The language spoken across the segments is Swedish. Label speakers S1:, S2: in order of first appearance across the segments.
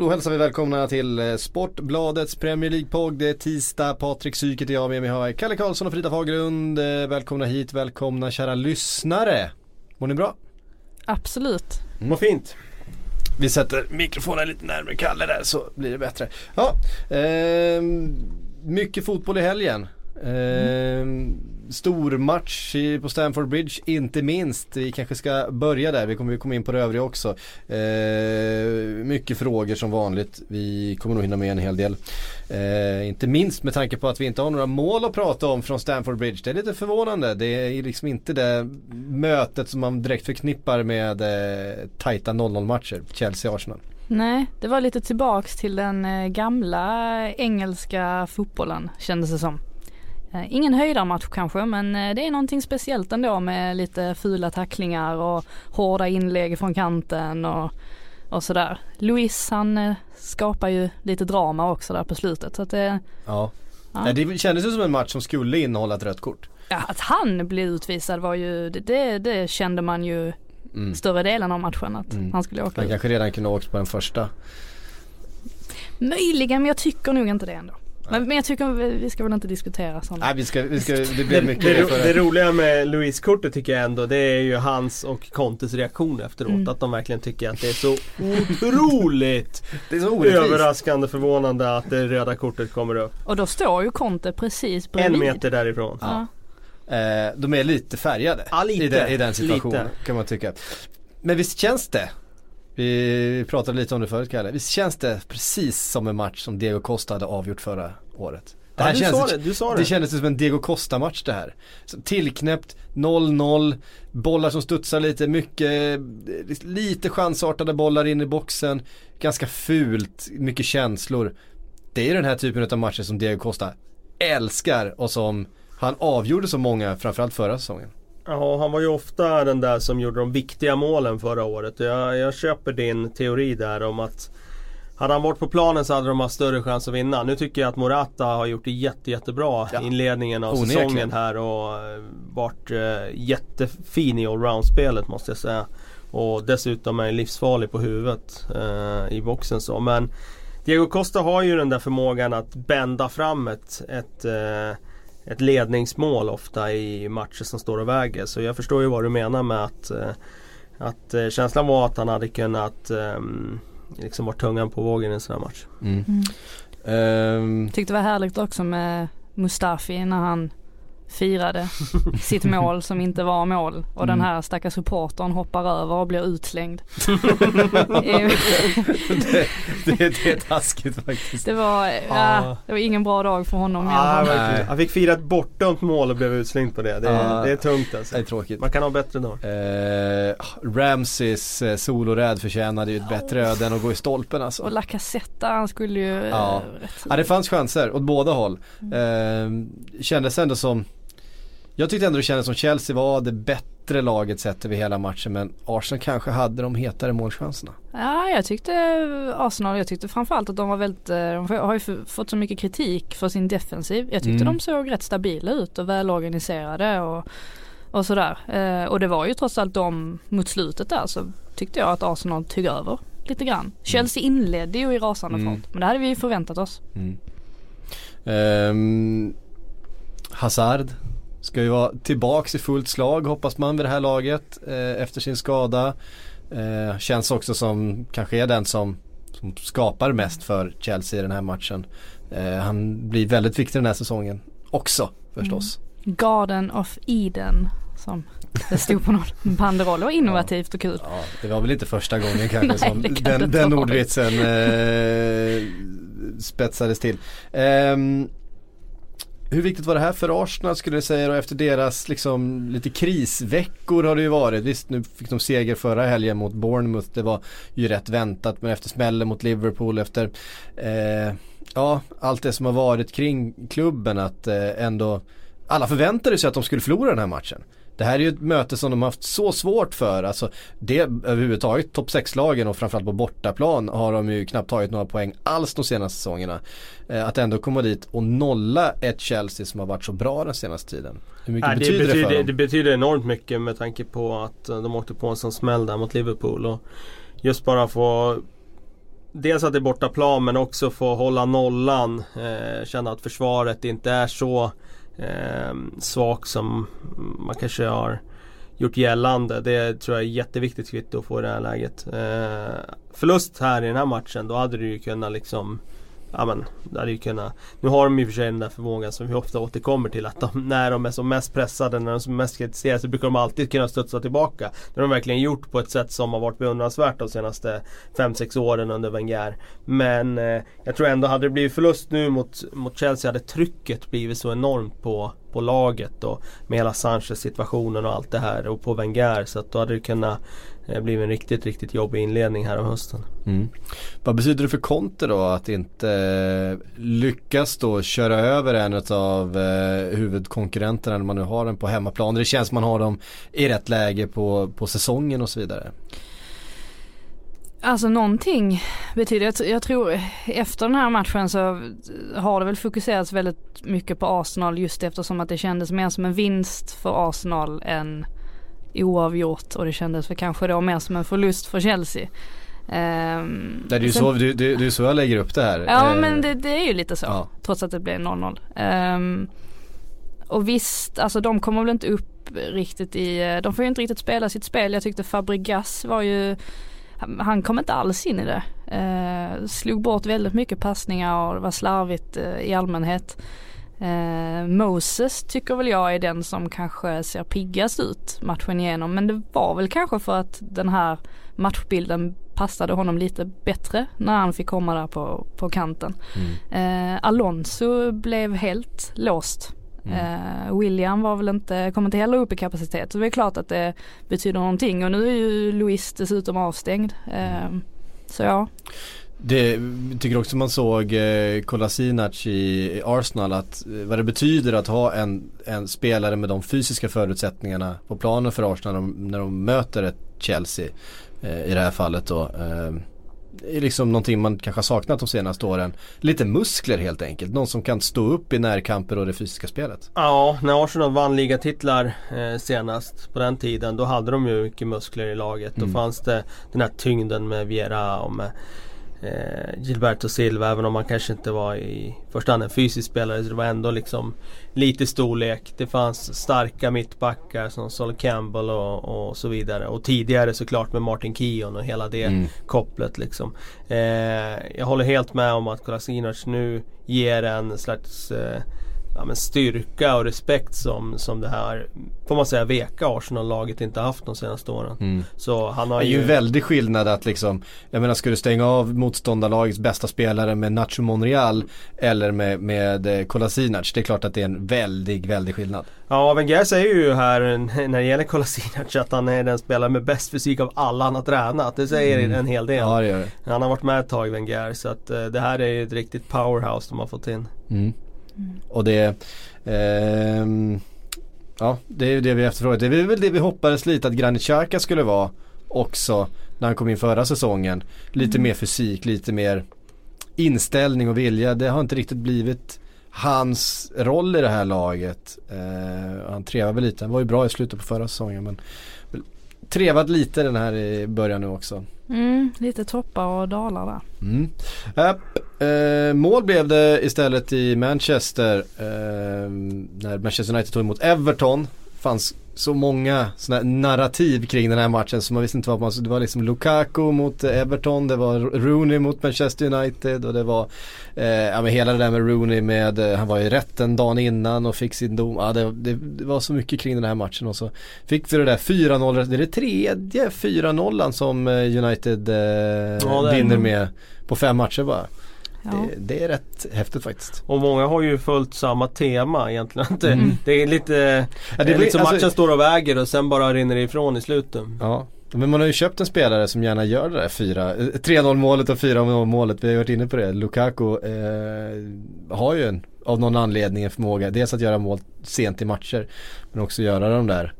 S1: Och då hälsar vi välkomna till eh, Sportbladets Premier League-podd. Det är tisdag, Patrik Syk heter jag, med mig har jag Kalle Karlsson och Frida Fagerlund. Eh, Välkomna hit, välkomna kära lyssnare. Mår ni bra?
S2: Absolut.
S3: Vad fint.
S1: Vi sätter mikrofonen lite närmare Kalle där så blir det bättre. Ja, ehm, mycket fotboll i helgen. Ehm, stor match på Stamford Bridge, inte minst. Vi kanske ska börja där, vi kommer ju komma in på det övriga också. Eh, mycket frågor som vanligt, vi kommer nog hinna med en hel del. Eh, inte minst med tanke på att vi inte har några mål att prata om från Stamford Bridge. Det är lite förvånande, det är liksom inte det mötet som man direkt förknippar med eh, tajta 0-0 matcher, Chelsea-Arsenal.
S2: Nej, det var lite tillbaks till den eh, gamla engelska fotbollen kändes det som. Eh, Ingen höjdarmatch kanske men eh, det är någonting speciellt ändå med lite fula tacklingar och hårda inlägg från kanten och, och sådär. Luis han eh, skapar ju lite drama också där på slutet så att det,
S1: Ja.
S2: Ja.
S1: Det kändes ju som en match som skulle innehålla ett rött kort.
S2: ja, att han blev utvisad var ju, det, det, kände man ju
S1: Mm.
S2: större delen av matchen att
S1: Mm.
S2: han skulle åka
S1: Han kanske redan kunde ha åkt på den första.
S2: Möjligen men jag tycker nog inte det ändå. Men, men jag tycker vi, vi ska väl inte diskutera sådana.
S1: Nej vi ska, vi ska det blir mycket
S3: det,
S1: det
S3: det roliga med Louise-kortet tycker jag ändå det är ju hans och Contes reaktion efteråt.
S2: Mm.
S3: Att de verkligen tycker att det är så otroligt
S1: Det är så
S3: överraskande förvånande att det röda kortet kommer upp.
S2: Och då står ju Conte precis
S3: En
S2: bredvid.
S3: meter därifrån.
S2: Ja.
S1: Eh, de är lite färgade
S3: Ja, lite.
S1: I, den, i den situationen
S3: Lite.
S1: kan man tycka. Men visst känns det, vi pratade lite om det förut Kalle, visst känns det precis som en match som Diego Costa hade avgjort förra året? Det här
S3: Ja,
S1: känns,
S3: det, du sa
S1: det
S3: det.
S1: kändes som en Diego Costa-match det här. Tillknäppt, 0-0, bollar som studsar lite, mycket, lite chansartade bollar in i boxen, ganska fult, mycket känslor. Det är den här typen av matcher som Diego Costa älskar och som han avgjorde så många, framförallt förra säsongen.
S3: Ja, han var ju ofta den där som gjorde de viktiga målen förra året. Jag, jag köper din teori där om att hade han varit på planen så hade de haft större chans att vinna. Nu tycker jag att Morata har gjort det jätte, jättebra
S1: Ja.
S3: i inledningen av
S1: Onekligen.
S3: säsongen här och eh, varit eh, jättefin i allround-spelet måste jag säga. Och dessutom är livsfarlig på huvudet eh, i boxen så. Men Diego Costa har ju den där förmågan att bända fram ett, ett eh, ett ledningsmål ofta i matcher som står och väger. Så jag förstår ju vad du menar med att, eh, att eh, känslan var att han hade kunnat um, liksom vara tungan på vågen i en sån här match.
S1: Mm.
S2: Mm.
S1: Ehm,
S2: Tyckte det var härligt också med Mustafi när han firade sitt mål som inte var mål och den
S1: Mm.
S2: här stackars supportern hoppar över och blir utslängd.
S1: Det, det, det är taskigt faktiskt.
S2: det, var, ja, det var ingen bra dag för honom
S3: Ah, han fick fira ett bortdömt mål och blev utslängd på det. Det,
S1: Ja.
S3: det är tungt alltså.
S1: Det är tråkigt.
S3: Man kan ha bättre dagar.
S1: Eh, Ramses eh, soloräd förtjänade ju ett bättre öde än att gå i stolpen alltså.
S2: Och Lacazette han skulle ju
S1: Ja.
S2: eh,
S1: Ja det fanns chanser åt båda håll. Eh, kändes ändå som Jag tyckte ändå det kändes som Chelsea var det bättre laget sett över hela matchen men Arsenal kanske hade de hetare målchanserna.
S2: Ja, jag tyckte Arsenal, jag tyckte framförallt att de var väldigt, de har ju fått så mycket kritik för sin defensiv. Jag tyckte
S1: Mm.
S2: de såg rätt stabila ut och välorganiserade och, och sådär. Eh, och det var ju trots allt de mot slutet där så tyckte jag att Arsenal tog över lite grann. Chelsea inledde ju i rasande
S1: Mm.
S2: fart men det hade vi ju förväntat oss.
S1: Mm. Ehm, Hazard ska ju vara tillbaks i fullt slag hoppas man vid det här laget eh, efter sin skada. Eh, känns också som kanske är den som, som skapar mest för Chelsea i den här matchen. Eh, han blir väldigt viktig den här säsongen också förstås.
S2: Garden of Eden som det stod på någon banderoll. Det var innovativt och kul.
S1: Ja, det var väl inte första gången kanske
S2: Nej,
S1: som
S2: kan
S1: den, den ordvitsen eh, spetsades till. Ehm, hur viktigt var det här för Arsenal skulle du säga då efter deras liksom lite krisveckor har det ju varit. Visst nu fick de seger förra helgen mot Bournemouth. Det var ju rätt väntat men efter smällen mot Liverpool efter eh, ja allt det som har varit kring klubben att eh, ändå alla förväntade sig att de skulle förlora den här matchen. Det här är ju ett möte som de har haft så svårt för. Alltså det överhuvudtaget, topp 6-lagen och framförallt på bortaplan har de ju knappt tagit några poäng alls de senaste säsongerna. Eh, att ändå komma dit och nolla ett Chelsea som har varit så bra den senaste tiden. Hur mycket
S3: Nej,
S1: betyder det,
S3: betyder,
S1: för dem?
S3: det betyder enormt mycket med tanke på att eh, de åkte på en sån smäll där mot Liverpool. Och just bara få Dels att det är bortaplan men också få hålla nollan. Eh, känna att försvaret inte är så eh, svag som man kanske har gjort gällande. Det tror jag är jätteviktigt kvitto att få i det här läget. Eh, förlust här i den här matchen då hade du ju kunnat liksom Ja men, det hade ju kunnat Nu har de i och för sig den där förmågan som vi ofta återkommer till att de, när de är som mest pressade, när de är som mest kritiserade så brukar de alltid kunna studsa tillbaka. Det har de verkligen gjort på ett sätt som har varit beundransvärt de senaste 5-6 åren under Wenger. Men eh, jag tror ändå, hade det blivit förlust nu mot, mot Chelsea hade trycket blivit så enormt på, på laget och med hela Sanchez situationen och allt det här och på Wenger så att då hade det kunnat eh, bli en riktigt, riktigt jobbig inledning här om hösten.
S1: Mm. Vad betyder det för Conte då att inte eh, lyckas då köra över en av eh, huvudkonkurrenterna när man nu har den på hemmaplan? Det känns man har dem i rätt läge på, på säsongen och så vidare.
S2: Alltså någonting betyder, jag, jag tror efter den här matchen så har det väl fokuserats väldigt mycket på Arsenal just eftersom att det kändes mer som en vinst för Arsenal än oavgjort och det kändes väl kanske då mer som en förlust för Chelsea. Um,
S1: det, är ju så, det, det, det är så jag lägger upp det här.
S2: Ja
S1: Eh,
S2: men det, det är ju lite så.
S1: ja.
S2: Trots att det blev 0-0. Ehm, och visst, alltså de kommer väl inte upp riktigt i, de får ju inte riktigt spela sitt spel. Jag tyckte Fabregas var ju, han- kom inte alls in i det. Uh, slog bort väldigt mycket passningar och det var slarvigt eh, i allmänhet. Eh, Moses tycker väl jag är den som kanske ser piggast ut matchen igenom. Men det var väl kanske för att den här matchbilden passade honom lite bättre när han fick komma där på, på kanten.
S1: Mm.
S2: Eh, Alonso blev helt låst.
S1: Mm.
S2: Eh, William var väl inte, kom inte heller upp i kapacitet. Så det är klart att det betyder någonting och nu är ju Luis dessutom avstängd. Eh, så ja.
S1: Det tycker också man såg eh, Kolasinac i, Arsenal att eh, vad det betyder att ha en, en spelare med de fysiska förutsättningarna på planen för Arsenal när de, när de möter ett Chelsea eh, i det här fallet då. Eh, det är liksom någonting man kanske har saknat de senaste åren. Lite muskler helt enkelt. Någon som kan stå upp i närkamper och det fysiska spelet.
S3: Ja, när Arsenal vann ligatitlar eh, senast på den tiden då hade de ju mycket muskler i laget.
S1: Mm.
S3: Då fanns det den här tyngden med Viera och med eh, Gilberto Silva även om han kanske inte var i första hand en fysisk spelare så det var ändå liksom lite storlek. Det fanns starka mittbackar som Sol Campbell och, och så vidare. Och tidigare såklart med Martin Keown och hela det
S1: Mm.
S3: kopplet liksom. Eh, jag håller helt med om att Kolasinac nu ger en slags eh, ja, men styrka och respekt som, som det här får man säga veka Arsenal-laget inte haft de senaste åren.
S1: Mm.
S3: Så han har
S1: Det är
S3: ju...
S1: en väldig skillnad att liksom, jag menar ska du stänga av motståndarlagets bästa spelare med Nacho Monreal eller med, med eh, Kolasinac. Det är klart att det är en väldig, väldig skillnad.
S3: Ja, Wenger säger ju här när det gäller Kolasinac att han är den spelare med bäst fysik av alla han har tränat. Det säger
S1: Mm.
S3: en hel del.
S1: Ja det gör det.
S3: Han har varit med ett tag Wenger så att eh, det här är ju ett riktigt powerhouse de har fått in.
S1: Mm. Och det, ehm, ja det är ju det vi efterfrågat. Det är väl det vi hoppades lite att Granit Xhaka skulle vara också när han kom in förra säsongen. Lite mer fysik, lite mer inställning och vilja. Det har inte riktigt blivit hans roll i det här laget. Eh, han trevar väl lite, han var ju bra i slutet på förra säsongen men trevat lite den här i början nu också.
S2: Mm, lite toppar och dalar där.
S1: Mm. Eh, mål blev det istället i Manchester eh, när Manchester United tog emot Everton. Fanns så många såna narrativ kring den här matchen så man visste inte vad man Det var liksom Lukaku mot Everton, det var Rooney mot Manchester United och det var eh, ja men hela det där med Rooney med, eh, han var i rätten dagen innan och fick sin dom. Ja det, det, det var så mycket kring den här matchen och så fick vi det där 4-0, det är det tredje 4-0 som eh, United eh,
S3: är
S1: vinner med på fem matcher bara.
S2: Ja.
S1: Det, det är rätt häftigt faktiskt.
S3: Och många har ju följt samma tema egentligen.
S2: Mm.
S3: det är lite,
S1: Ja,
S3: det är lite som
S1: alltså-
S3: matchen står och väger och sen bara rinner det ifrån i slutet.
S1: Ja, men man har ju köpt en spelare som gärna gör det där fyra, eh, 3-0 målet och 4-0 målet. Vi har ju varit inne på det. Lukaku eh, har ju en, av någon anledning en förmåga, dels att göra mål sent i matcher, men också göra de där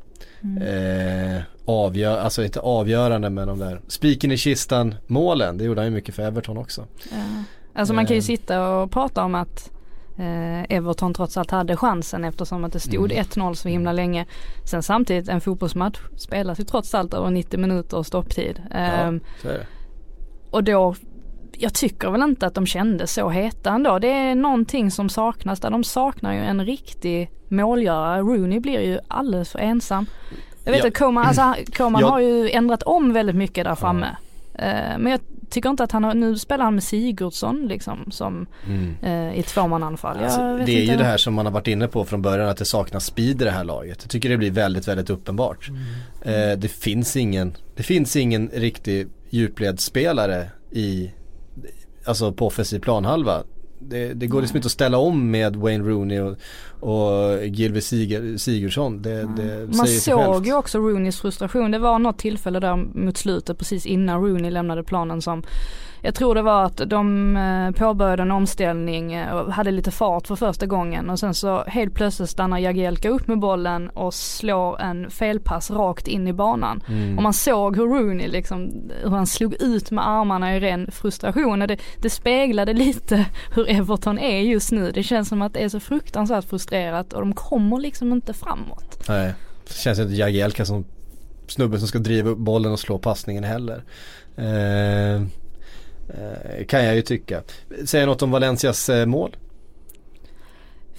S2: Mm.
S1: eh, avgör, alltså inte avgörande men de där spiken i kistan målen. Det gjorde han ju mycket för Everton också.
S2: Ja. Alltså man kan ju
S1: Eh.
S2: sitta och prata om att eh, Everton trots allt hade chansen eftersom att det stod
S1: Mm.
S2: 1-0 så himla länge. Sen samtidigt en fotbollsmatch spelas ju trots allt över 90 minuter stopptid. Ehm,
S1: Så är det.
S2: och då, jag tycker väl inte att de kände så heta ändå. Det är någonting som saknas där. De saknar ju en riktig målgörare. Rooney blir ju alldeles för ensam. Jag vet
S1: Ja.
S2: att Koman, alltså, Koman
S1: Ja.
S2: har ju ändrat om väldigt mycket där framme. Eh, men jag tycker inte att han har, nu spelar han med Sigurdsson liksom som
S1: Mm.
S2: eh, i tvåmananfall.
S1: Alltså, det är
S2: inte.
S1: ju det här som man har varit inne på från början att det saknas speed i det här laget. Jag tycker det blir väldigt, väldigt uppenbart. Eh, det finns ingen, det finns ingen riktig djupledsspelare i, alltså på offensiv planhalva. Det, det går liksom inte att ställa om med Wayne Rooney och, och Gylve Siger, Sigurdsson. Det, det
S2: Man såg ju också Rooneys frustration. Det var något tillfälle där mot slutet precis innan Rooney lämnade planen som jag tror det var att de eh, påbörjade en omställning eh, och hade lite fart för första gången och sen så helt plötsligt stannar Jagielka upp med bollen och slår en felpass rakt in i banan.
S1: Mm.
S2: Och man såg hur Rooney liksom, hur han slog ut med armarna i ren frustration det, det speglade lite hur Everton är just nu. Det känns som att det är så fruktansvärt frustrerat och de kommer liksom inte framåt.
S1: Nej, det känns inte Jagielka som snubben som ska driva upp bollen och slå passningen heller. Eh, kan jag ju tycka. Säga något om Valencias eh, mål.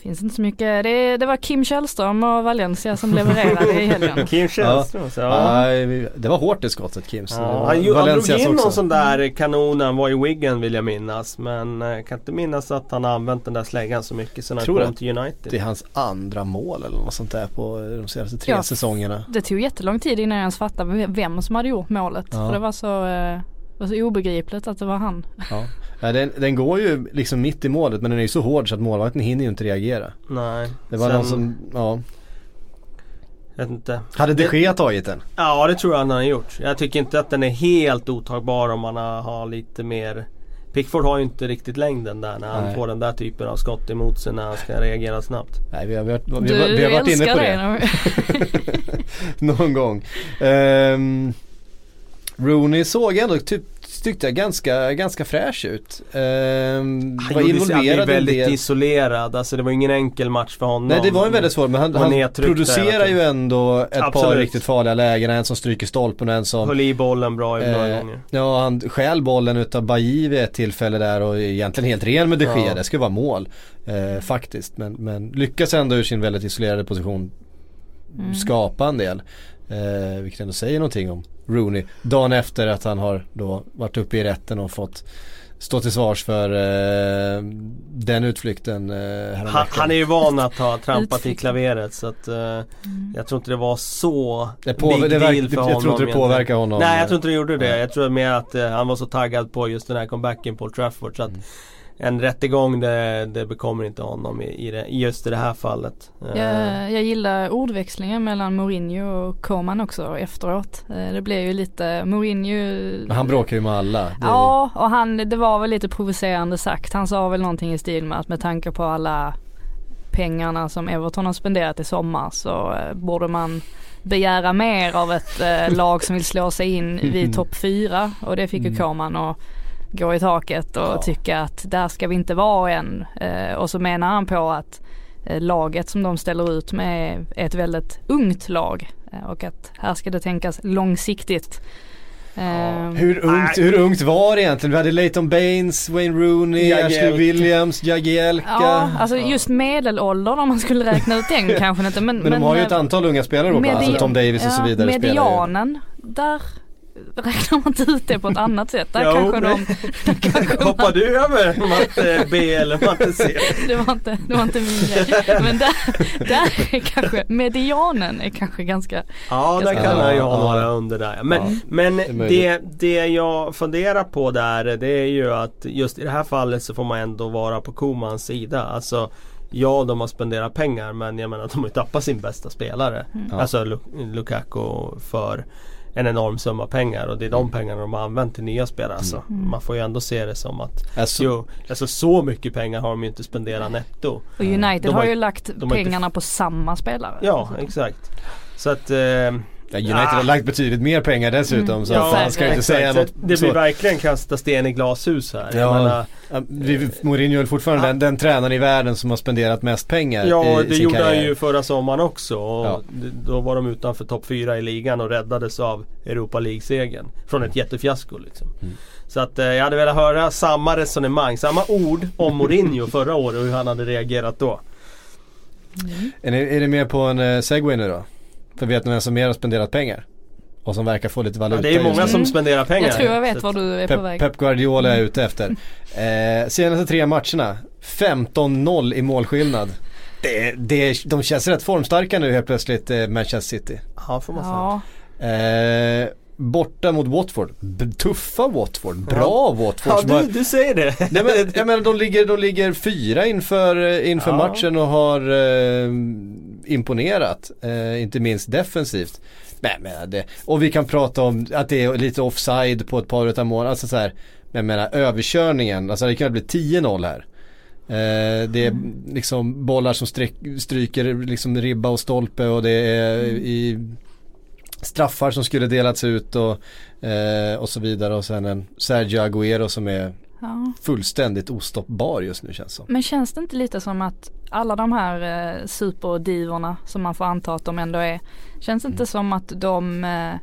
S2: Finns inte så mycket, det, det var Kim Källström och Valencia som levererade i helgen.
S3: Kim Källström. så, Ja.
S1: Nej, det var hårt i skottet Kim. så det
S3: Ja,
S1: var
S3: han, ju- han drog in
S1: också.
S3: någon sån där kanon han var i Wigan vill jag minnas. Men eh, kan inte minnas att han har använt den där släggan så mycket sen han kom
S1: det.
S3: till United.
S1: Det är hans andra mål eller något sånt där på de senaste tre
S2: Ja.
S1: säsongerna.
S2: Det tog jättelång tid innan jag ens fattade vem som hade gjort målet.
S1: Ja.
S2: För det var så, eh, var så obegripligt att det var han.
S1: Ja. Den, den går ju liksom mitt i målet men den är ju så hård så att målvakten hinner ju inte reagera.
S3: Nej.
S1: Det var
S3: sen,
S1: någon som, ja.
S3: Jag vet inte.
S1: Hade de
S3: Det-
S1: Gea tagit den?
S3: Ja det tror jag han har gjort. Jag tycker inte att den är helt otagbar om man har, lite mer Pickford har ju inte riktigt längden där när han
S1: Nej.
S3: får den där typen av skott emot sig när han ska reagera snabbt.
S1: Nej vi har, vi har, vi har, vi har varit inne på
S2: det.
S1: det. Någon gång. Ehm, Rooney såg ändå typ, tyckte jag ganska, ganska fräsch ut.
S3: Han
S1: var
S3: gjorde sig aldrig
S1: involverad i en
S3: väldigt
S1: del.
S3: isolerad. Alltså det var ingen enkel match för honom.
S1: Nej det var en väldigt svår men han, han producerar ju ändå ett par
S3: Absolut.
S1: riktigt farliga lägen. En som stryker stolpen och en som
S3: Höll i bollen bra i några
S1: Eh,
S3: gånger.
S1: ja, han stjäl bollen utav Bailly vid ett tillfälle där och är egentligen helt ren med de Gea.
S3: Ja.
S1: Det ska vara mål. Eh, faktiskt. Men, men lyckas ändå ur sin väldigt isolerade position
S2: Mm.
S1: skapa en del. Eh, vilket ändå säger någonting om Rooney. Dagen efter att han har då varit uppe i rätten och fått stå till svars för eh, den utflykten eh,
S3: Han, han är ju van att ha trampat i klaveret så att eh, jag tror inte det var så
S1: det
S3: big
S1: det
S3: deal för
S1: jag
S3: honom.
S1: tror inte det påverkar honom.
S3: Nej jag tror inte det gjorde det. Jag tror mer att eh, han var så taggad på just den här comebacken på Old Trafford så att
S1: Mm.
S3: En rättegång det, det bekommer inte honom i, i, det, just i det här fallet. Eh,
S2: Jag, jag gillar ordväxlingen mellan Mourinho och Koman också efteråt. Eh, Det blev ju lite Mourinho
S1: Men han bråkar ju med alla. Det
S2: Ja och han, det var väl lite provocerande sagt. Han sa väl någonting i stil med att med tanke på alla pengarna som Everton har spenderat i sommar så eh, borde man begära mer av ett lag som vill slå sig in vid topp fyra och det fick ju
S1: Mm.
S2: Koman att gå i taket och
S1: Ja.
S2: tycka att där ska vi inte vara än. Eh, och så menar han på att eh, laget som de ställer ut med är ett väldigt ungt lag eh, och att här ska det tänkas långsiktigt. Ehm,
S1: Hur ungt, hur ungt var det egentligen? Vi hade Leighton Baines, Wayne Rooney,
S3: Jagielka.
S1: Ashley Williams, Jagielka.
S2: Ja, alltså just medelåldern om man skulle räkna ut den kanske inte men
S1: men, de har ju ett antal unga spelare då, alltså Tom Davis och så
S2: ja,
S1: vidare.
S2: Medianen, där räknar man inte ut det på ett annat sätt? Där
S3: Jo,
S2: kanske de, där kanske man-
S3: Hoppar du över matte B eller matte C?
S2: det var inte, det var inte min grej. Men där, där är kanske, medianen är kanske ganska,
S3: Ja, där kan han ju
S1: Ja,
S3: ha
S1: ja.
S3: några under där. Men,
S1: Ja,
S3: men
S1: möjligt.
S3: det, det jag funderar på där det är ju att just i det här fallet så får man ändå vara på Komans sida. Alltså Ja, de har spenderat pengar men jag menar de har ju tappat sin bästa spelare.
S1: Ja.
S3: Alltså Lu- Lukaku för en enorm summa pengar och det är de pengarna de har använt till nya spelare. Alltså, Man får ju ändå se det som att
S1: Alltså,
S3: jo, alltså så mycket pengar har de ju inte spenderat netto.
S2: och United har
S3: har-
S2: ju lagt
S3: har inte-
S2: pengarna på samma spelare.
S3: Ja, exakt. Så att eh,
S1: ja, United har lagt betydligt mer pengar dessutom
S2: Mm.
S1: så
S2: Ja,
S1: man ska ju inte säga
S3: Så
S1: något.
S3: att Det
S1: så.
S3: blir verkligen kasta sten i glashus här.
S1: Ja.
S3: menar,
S1: Ja, vi- Mourinho är fortfarande den, den tränaren i världen som har spenderat mest pengar
S3: Ja,
S1: i
S3: det
S1: sin
S3: gjorde han
S1: karriär.
S3: ju förra sommaren också. Och Då var de utanför topp 4 i ligan och räddades av Europa League-segern. Från ett jättefiasko liksom.
S1: Mm.
S3: Så att eh, jag hade velat höra samma resonemang, samma ord om Mourinho förra året och hur han hade reagerat då.
S1: Är ni, är ni med på en uh, segway nu då? För vet ni vem som mer har spenderat pengar? Och som verkar få lite
S3: Ja,
S1: valuta
S3: det är många som
S2: Mm.
S3: spenderar pengar.
S2: Jag tror jag vet var du är på
S1: Pep,
S2: väg.
S1: Pep Guardiola är ute efter. Eh, senaste tre matcherna, 15-0 i målskillnad. Det, det, de känns rätt formstarka nu helt plötsligt, eh, Manchester City.
S3: Ja, får man säga.
S2: Ja,
S1: Eh, borta mot Watford. B- tuffa Watford. Bra Watford.
S3: Ja,
S1: som har-
S3: du, du säger det.
S1: Nej men jag menar de ligger, de ligger fyra inför, inför
S3: Ja.
S1: matchen och har eh, imponerat. Eh, inte minst defensivt. Men menar det, och vi kan prata om att det är lite offside på ett par utav målen. Alltså så här, men menar överkörningen, alltså det kan bli 10-0 här. Eh, det är liksom bollar som sträck, stryker liksom ribba och stolpe och det är i straffar som skulle delats ut och, eh, och så vidare och sen en Sergio Agüero som är
S2: ja.
S1: fullständigt ostoppbar just nu känns det som.
S2: Men känns det inte lite som att alla de här eh, superdivorna som man får anta att de ändå är. Känns det
S1: Mm.
S2: inte som att de eh,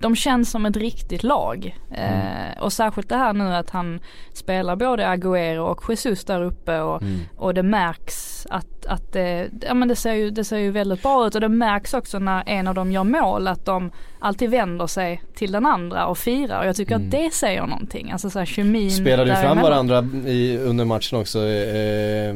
S2: de känns som ett riktigt lag.
S1: Mm.
S2: Eh, och särskilt det här nu att han spelar både Agüero och Jesus där uppe och,
S1: Mm.
S2: och det märks att, att det, ja, men det, ser ju, det ser ju väldigt bra ut och det märks också när en av dem gör mål att de alltid vänder sig till den andra och firar och jag tycker
S1: Mm.
S2: att det säger någonting. Alltså så här kemin
S1: Spelade ju fram varandra i, under matchen också. Eh,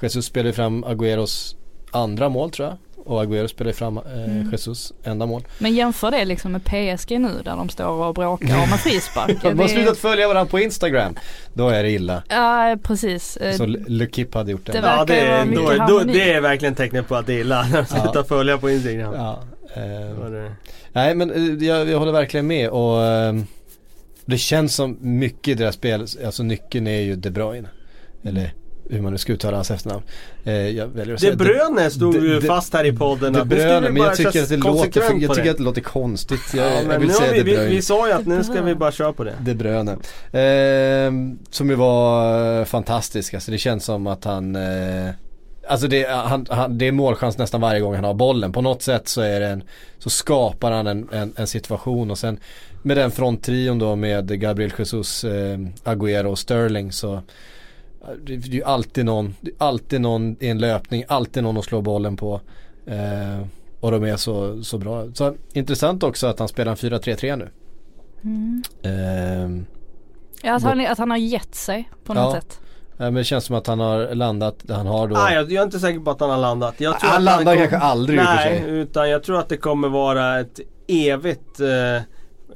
S1: Jesus spelade ju fram Agüeros andra mål tror jag. Och Agüero spelade fram eh,
S2: Mm.
S1: Jesus enda mål.
S2: Men jämför det liksom med PSG nu där de står och bråkar om en frispark.
S1: De har slutat följa varandra på Instagram. Då är det illa.
S2: Ja precis. Eh,
S1: Så Le Kip hade gjort det.
S2: det
S3: Ja, det, är, då, då, det är verkligen tecknet på att det är illa. När de
S1: Ja.
S3: slutar följa på Instagram.
S1: Ja,
S3: Ja,
S1: eh,
S3: det-
S1: nej men eh, jag, jag håller verkligen med och eh, det känns som mycket i deras spel, alltså nyckeln är ju De Bruyne. Eller hur man nu ska uttala hans efternamn. Eh, jag väljer att
S3: De
S1: säga
S3: Bruyne stod
S1: De-
S3: ju
S1: De-
S3: fast här i podden.
S1: De
S3: vi
S1: Bruyne, men jag tycker att det låter, jag tycker
S3: det.
S1: att det låter konstigt. Jag,
S3: Ja,
S1: jag vill säga
S3: vi,
S1: De
S3: vi,
S1: Bruyne.
S3: vi sa ju att nu ska vi bara köra på det.
S1: De Bruyne. Eh, som ju var eh, fantastisk. Alltså det känns som att han eh, Alltså det, han, han, det är målchans nästan varje gång han har bollen. På något sätt så är det en, så skapar han en, en, en situation och sen med den fronttrion då med Gabriel Jesus, eh, Agüero och Sterling så det är ju alltid någon, alltid någon i en löpning, alltid någon att slå bollen på. Eh, och de är så, så bra. Så intressant också att han spelar en 4-3-3 nu.
S2: Mm.
S1: Eh,
S2: Ja, att, han, att han har gett sig på något
S1: Ja.
S2: sätt.
S1: Ja, men det känns som att han har landat, han har då
S3: Ah, jag, jag är inte säker på att han har landat. Jag tror
S1: Han
S3: att
S1: landar
S3: kom-
S1: kanske aldrig i och för
S3: Nej,
S1: sig.
S3: utan jag tror att det kommer vara ett evigt eh,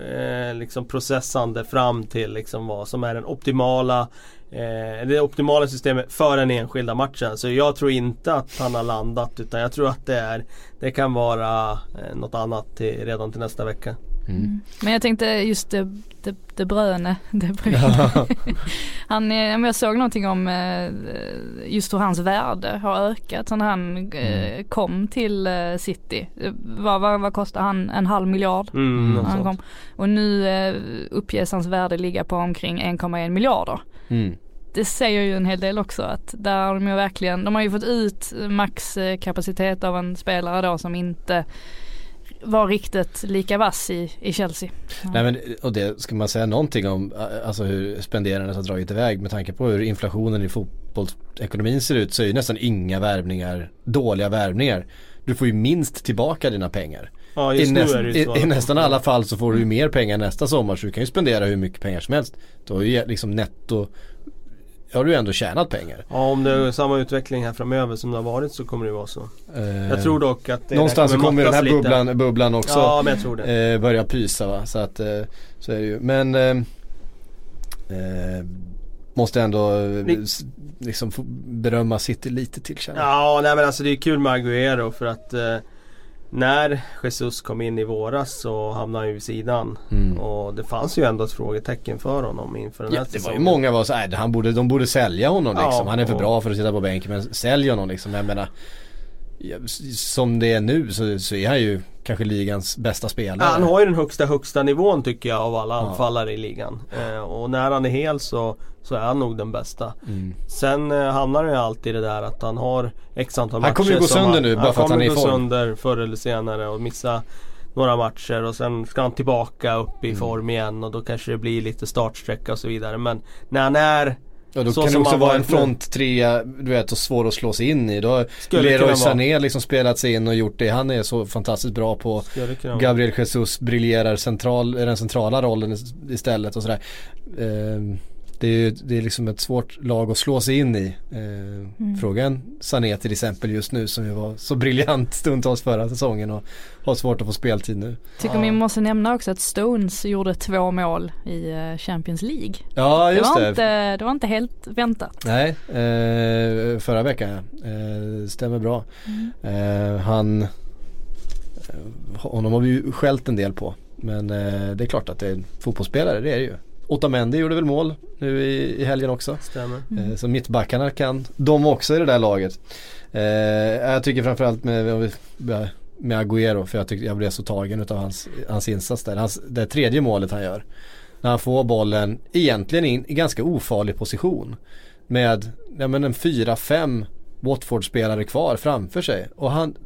S3: eh, liksom processande fram till liksom vad som är den optimala eh, det optimala systemet för den enskilda matchen. Så jag tror inte att han har landat utan jag tror att det är Det kan vara eh, något annat till, redan till nästa vecka.
S1: Mm.
S2: Men jag tänkte just det, det, det bröne, det bröne. Han, är- men jag såg någonting om eh, just hur hans värde har ökat sen han eh, kom till eh, City. Eh, Vad, vad, vad kostar han? En halv miljard?
S3: Mm,
S2: när han kom. Och nu eh, uppges hans värde ligga på omkring 1,1 miljarder.
S1: Mm.
S2: Det säger ju en hel del också att där har de ju verkligen, de har ju fått ut maxkapacitet av en spelare då som inte var riktigt lika vass i, i Chelsea.
S1: Nej men och det ska man säga någonting om, alltså hur spenderandet har dragit iväg med tanke på hur inflationen i fotboll fotbollsekonomin ser ut så är ju nästan inga värvningar dåliga värvningar. Du får ju minst tillbaka dina pengar.
S3: Ja
S1: I, näst,
S3: är
S1: i, I nästan alla fall så får du ju mer pengar nästa sommar så du kan ju spendera hur mycket pengar som helst. Då har ju liksom netto, har du ändå tjänat pengar.
S3: Ja om det är samma utveckling här framöver som det har varit så kommer det vara så.
S1: Eh,
S3: Jag tror dock att det
S1: Någonstans kommer ju den här bubblan, bubblan också
S3: Ja men jag tror det.
S1: eh, börja pysa va. Så att eh, så är det ju. Men eh, eh, måste ändå eh, liksom berömma City lite till känner jag.
S3: Ja nej men alltså det är kul med Agüero för att när Jesus kom in i våras så hamnade han ju vid sidan.
S1: Mm.
S3: Och det fanns ju ändå ett frågetecken för honom inför den här
S1: Ja, det var ju
S3: säsongen.
S1: många var så här, han borde, de borde sälja honom
S3: Ja,
S1: liksom. Han är för
S3: och-
S1: bra för att sitta på bänken men sälj honom liksom. Jag menar, som det är nu så, så är han ju kanske ligans bästa spelare.
S3: Ja, han har ju den högsta högsta nivån tycker jag av alla
S1: Ja.
S3: anfallare i ligan. Eh, och när han är hel så, så är han nog den bästa.
S1: Mm.
S3: Sen eh, hamnar det ju alltid i det där att han har x antal
S1: Han
S3: matcher
S1: kommer ju gå sönder nu, bara för att han är i
S3: kommer gå
S1: form.
S3: sönder förr eller senare och missa några matcher och sen ska han tillbaka upp i
S1: Mm.
S3: form igen och då kanske det blir lite startsträcka och så vidare. Men när han är
S1: Ja då
S3: Så
S1: kan det också vara en
S3: varit nu.
S1: front trea, du vet, och svår att slå sig in i. Då har Leroy. Sané liksom spelat sig in och gjort det han är så fantastiskt bra på. Gabriel Jesus briljerar central, den centrala rollen is- istället och sådär. Ehm, det är ju det är liksom ett svårt lag att slå sig in i. Ehm, Frågan Sané till exempel just nu som ju var så briljant stundtals förra säsongen och har svårt att få speltid nu.
S2: Tycker
S3: Ja.
S2: vi måste nämna också att Stones gjorde två mål i eh, Champions League.
S1: Ja
S2: Det
S1: just
S2: var,
S1: det.
S2: inte, det var inte helt väntat.
S1: Nej, eh, förra veckan ja. Eh, stämmer bra. Eh, han, eh, honom har vi ju skällt en del på. Men eh, det är klart att det är en fotbollsspelare, det är det ju. Otamendi gjorde väl mål nu i, i helgen också.
S3: Stämmer.
S1: Eh, så mittbackarna kan de också i det där laget. Eh, jag tycker framförallt med, med Agüero för jag, tycker, jag blev så tagen av hans, hans insats där. Hans, det tredje målet han gör. När han får bollen egentligen in i ganska ofarlig position. Med ja, men en 4-5 Watford-spelare kvar framför sig. Och han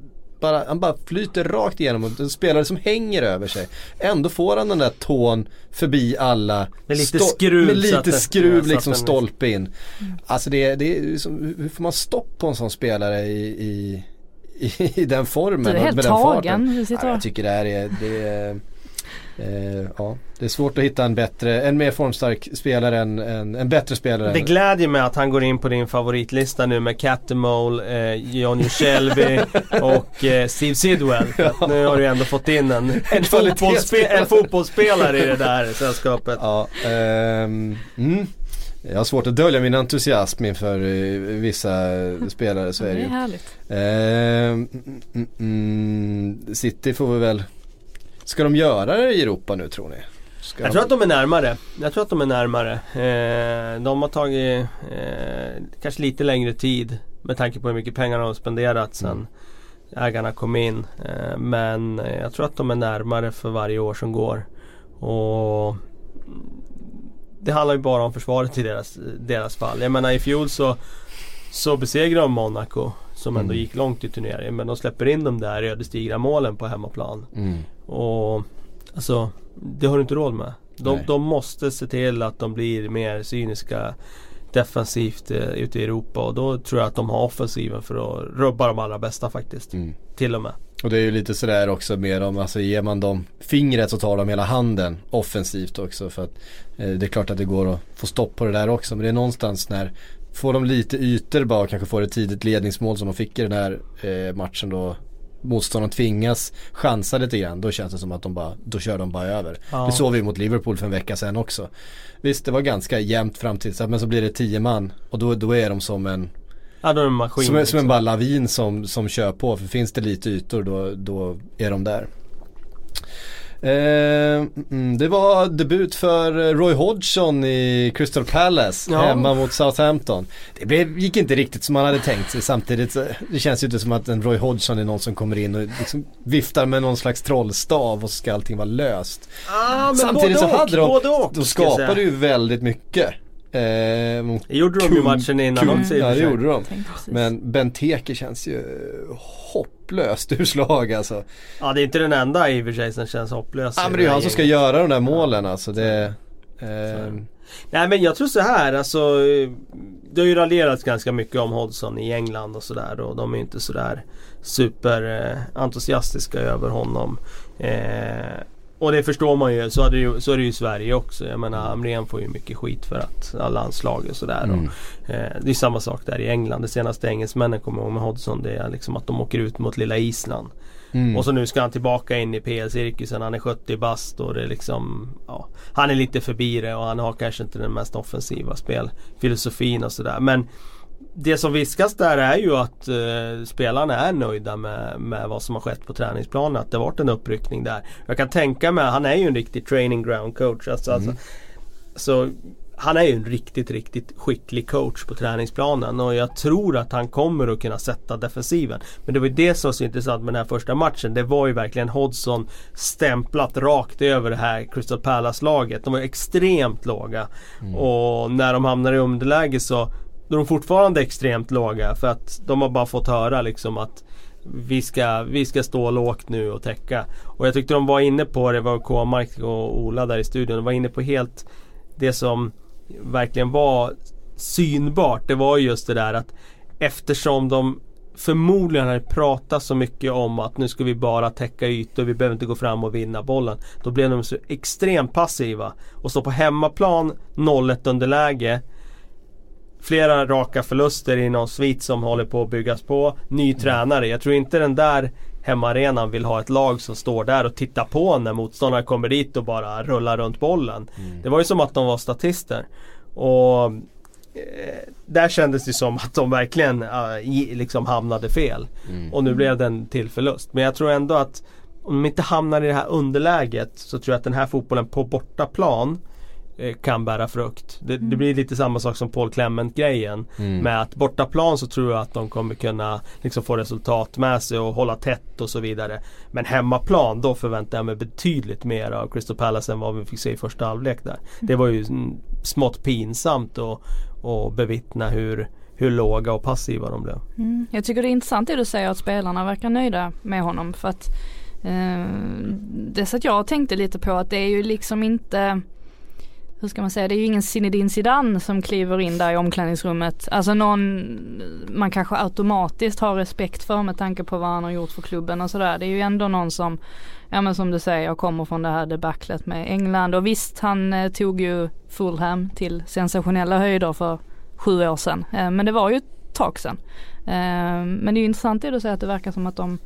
S1: bara, han bara flyter rakt igenom och en spelare som hänger över sig. Ändå får han den där tån förbi alla.
S3: Med lite skruv
S1: Med lite skruv liksom stolpe in. Alltså det, det är som, hur- hur får man stopp på en sån spelare i, i, i, i den formen?
S2: Du är helt
S1: med den farten?
S2: tagen.
S1: Ja, jag tycker det här är, det är eh, ja, det är svårt att hitta en bättre, en mer formstark spelare än, en, en bättre spelare
S3: Det glädjer mig att han går in på din favoritlista nu med Catamole, eh, Johnny Shelby och eh, Steve Sidwell. Att Nu har du ändå fått in en, en, fotbollsspe- en fotbollsspelare i det där sällskapet.
S1: Ja, ehm, mm. Jag har svårt att dölja min entusiasm inför eh, vissa spelare så är det
S2: det är härligt.
S1: Ehm, mm, mm, mm, City får vi väl Ska de göra det i Europa nu tror ni? Ska
S3: Jag tror att de är närmare. Jag tror att de är närmare. Eh, de har tagit eh, kanske lite längre tid med tanke på hur mycket pengar de har spenderat sen ägarna kom in. Eh, men jag tror att de är närmare för varje år som går. Och det handlar ju bara om försvaret i deras, deras fall. Jag menar i fjol så, så besegrade de Monaco som ändå
S1: Mm.
S3: gick långt i turneringen. Men de släpper in de där ödesdigra målen på hemmaplan.
S1: Mm.
S3: Och alltså, det har du inte råd med. De, de måste se till att de blir mer cyniska defensivt eh, ute i Europa och då tror jag att de har offensiven för att rubba de allra bästa faktiskt.
S1: Mm.
S3: Till och med.
S1: Och det är ju lite sådär också med dem, alltså ger man dem fingret så tar de hela handen offensivt också för att eh, det är klart att det går att få stopp på det där också men det är någonstans när Får de lite ytor bara och kanske får ett tidigt ledningsmål som de fick i den här eh, matchen då Motståndaren tvingas chansa lite grann då känns det som att de bara, då kör de bara över.
S3: Ja.
S1: Det såg vi mot Liverpool för en vecka sedan också. Visst det var ganska jämnt fram till men så blir det tio man och då, då är de som en
S3: Ja, då är de en maskin.
S1: som, en- som en
S3: liksom.
S1: bara lavin som, som kör på. För finns det lite ytor då, då är de där. Eh, mm, det var debut för Roy Hodgson i Crystal Palace
S3: Ja.
S1: hemma mot Southampton. Det blev, gick inte riktigt som man hade tänkt sig samtidigt. Det känns ju inte som att en Roy Hodgson är någon som kommer in och liksom viftar med någon slags trollstav och så ska allting vara löst.
S3: ah,
S1: Samtidigt så
S3: och,
S1: hade de,
S3: och,
S1: de
S3: säga.
S1: skapade ju väldigt mycket. Eh, mot
S3: gjorde de ju matchen innan
S1: Kung-
S3: också i
S1: Ja det gjorde de. Men Benteke känns ju hopplöst ur slag alltså.
S3: Ja, det är inte den enda i och för sig som känns hopplös.
S1: Ja men det är ju han som ska göra de där målen alltså. Det, eh,
S3: Nej men jag tror så här alltså Det har ju raljerats ganska mycket om Hodgson i England och sådär och de är inte sådär superentusiastiska över honom. Eh, och det förstår man ju. Så är det ju, så är det ju i Sverige också. Jag menar Hamrén får ju mycket skit för att alla landslag och sådär.
S1: Mm.
S3: eh, det är samma sak där i England. Det senaste engelsmännen kommer ihåg med Hodgson det är liksom att de åker ut mot lilla Island.
S1: Mm.
S3: Och så nu ska han tillbaka in i PL-cirkusen. Han är 70 bast och det är liksom ja, Han är lite förbi det och han har kanske inte den mest offensiva spelfilosofin och sådär. Men det som viskas där är ju att eh, spelarna är nöjda med, med vad som har skett på träningsplanen. Att det varit en uppryckning där. Jag kan tänka mig, han är ju en riktig training ground coach. Alltså,
S1: Mm.
S3: alltså, så han är ju en riktigt, riktigt skicklig coach på träningsplanen och jag tror att han kommer att kunna sätta defensiven. Men det var ju det som var så intressant med den här första matchen. Det var ju verkligen Hodgson stämplat rakt över det här Crystal Palace-laget. De var extremt låga. Och när de hamnar i underläge så då är de fortfarande extremt låga för att de har bara fått höra liksom att vi ska, vi ska stå lågt nu och täcka. Och jag tyckte de var inne på det, var K-Mark och Ola där i studion, de var inne på helt det som verkligen var synbart. Det var just det där att eftersom de förmodligen hade pratat så mycket om att nu ska vi bara täcka ytor, vi behöver inte gå fram och vinna bollen. Då blev de så extremt passiva. Och så på hemmaplan 0-1 underläge flera raka förluster i någon svit som håller på att byggas på. Ny tränare. Jag tror inte den där hemmaarenan vill ha ett lag som står där och tittar på när motståndare kommer dit och bara rullar runt bollen. Det var ju som att de var statister. Och eh, där kändes det som att de verkligen eh, liksom hamnade fel. Och nu blev det en till förlust. Men jag tror ändå att om de inte hamnar i det här underläget så tror jag att den här fotbollen på bortaplan kan bära frukt. Det, det blir lite samma sak som Paul Clement grejen.
S1: Mm.
S3: Med att bortaplan så tror jag att de kommer kunna liksom få resultat med sig och hålla tätt och så vidare. Men hemmaplan då förväntar jag mig betydligt mer av Crystal Palace än vad vi fick se i första halvlek där. Det var ju mm, smått pinsamt att att bevittna hur, hur låga och passiva de blev.
S2: Mm. Jag tycker det är intressant det du säger att spelarna verkar nöjda med honom för att eh, det så att jag tänkte lite på att det är ju liksom inte hur ska man säga, det är ju ingen Zinedine Zidane som kliver in där i omklädningsrummet. Alltså någon man kanske automatiskt har respekt för med tanke på vad han har gjort för klubben och sådär. Det är ju ändå någon som, ja men som du säger, jag kommer från det här debaclet med England och visst han eh, tog ju Fulham till sensationella höjder för sju år sedan. Eh, men det var ju ett tag sedan. Eh, men det är ju intressant det du säger att det verkar som att de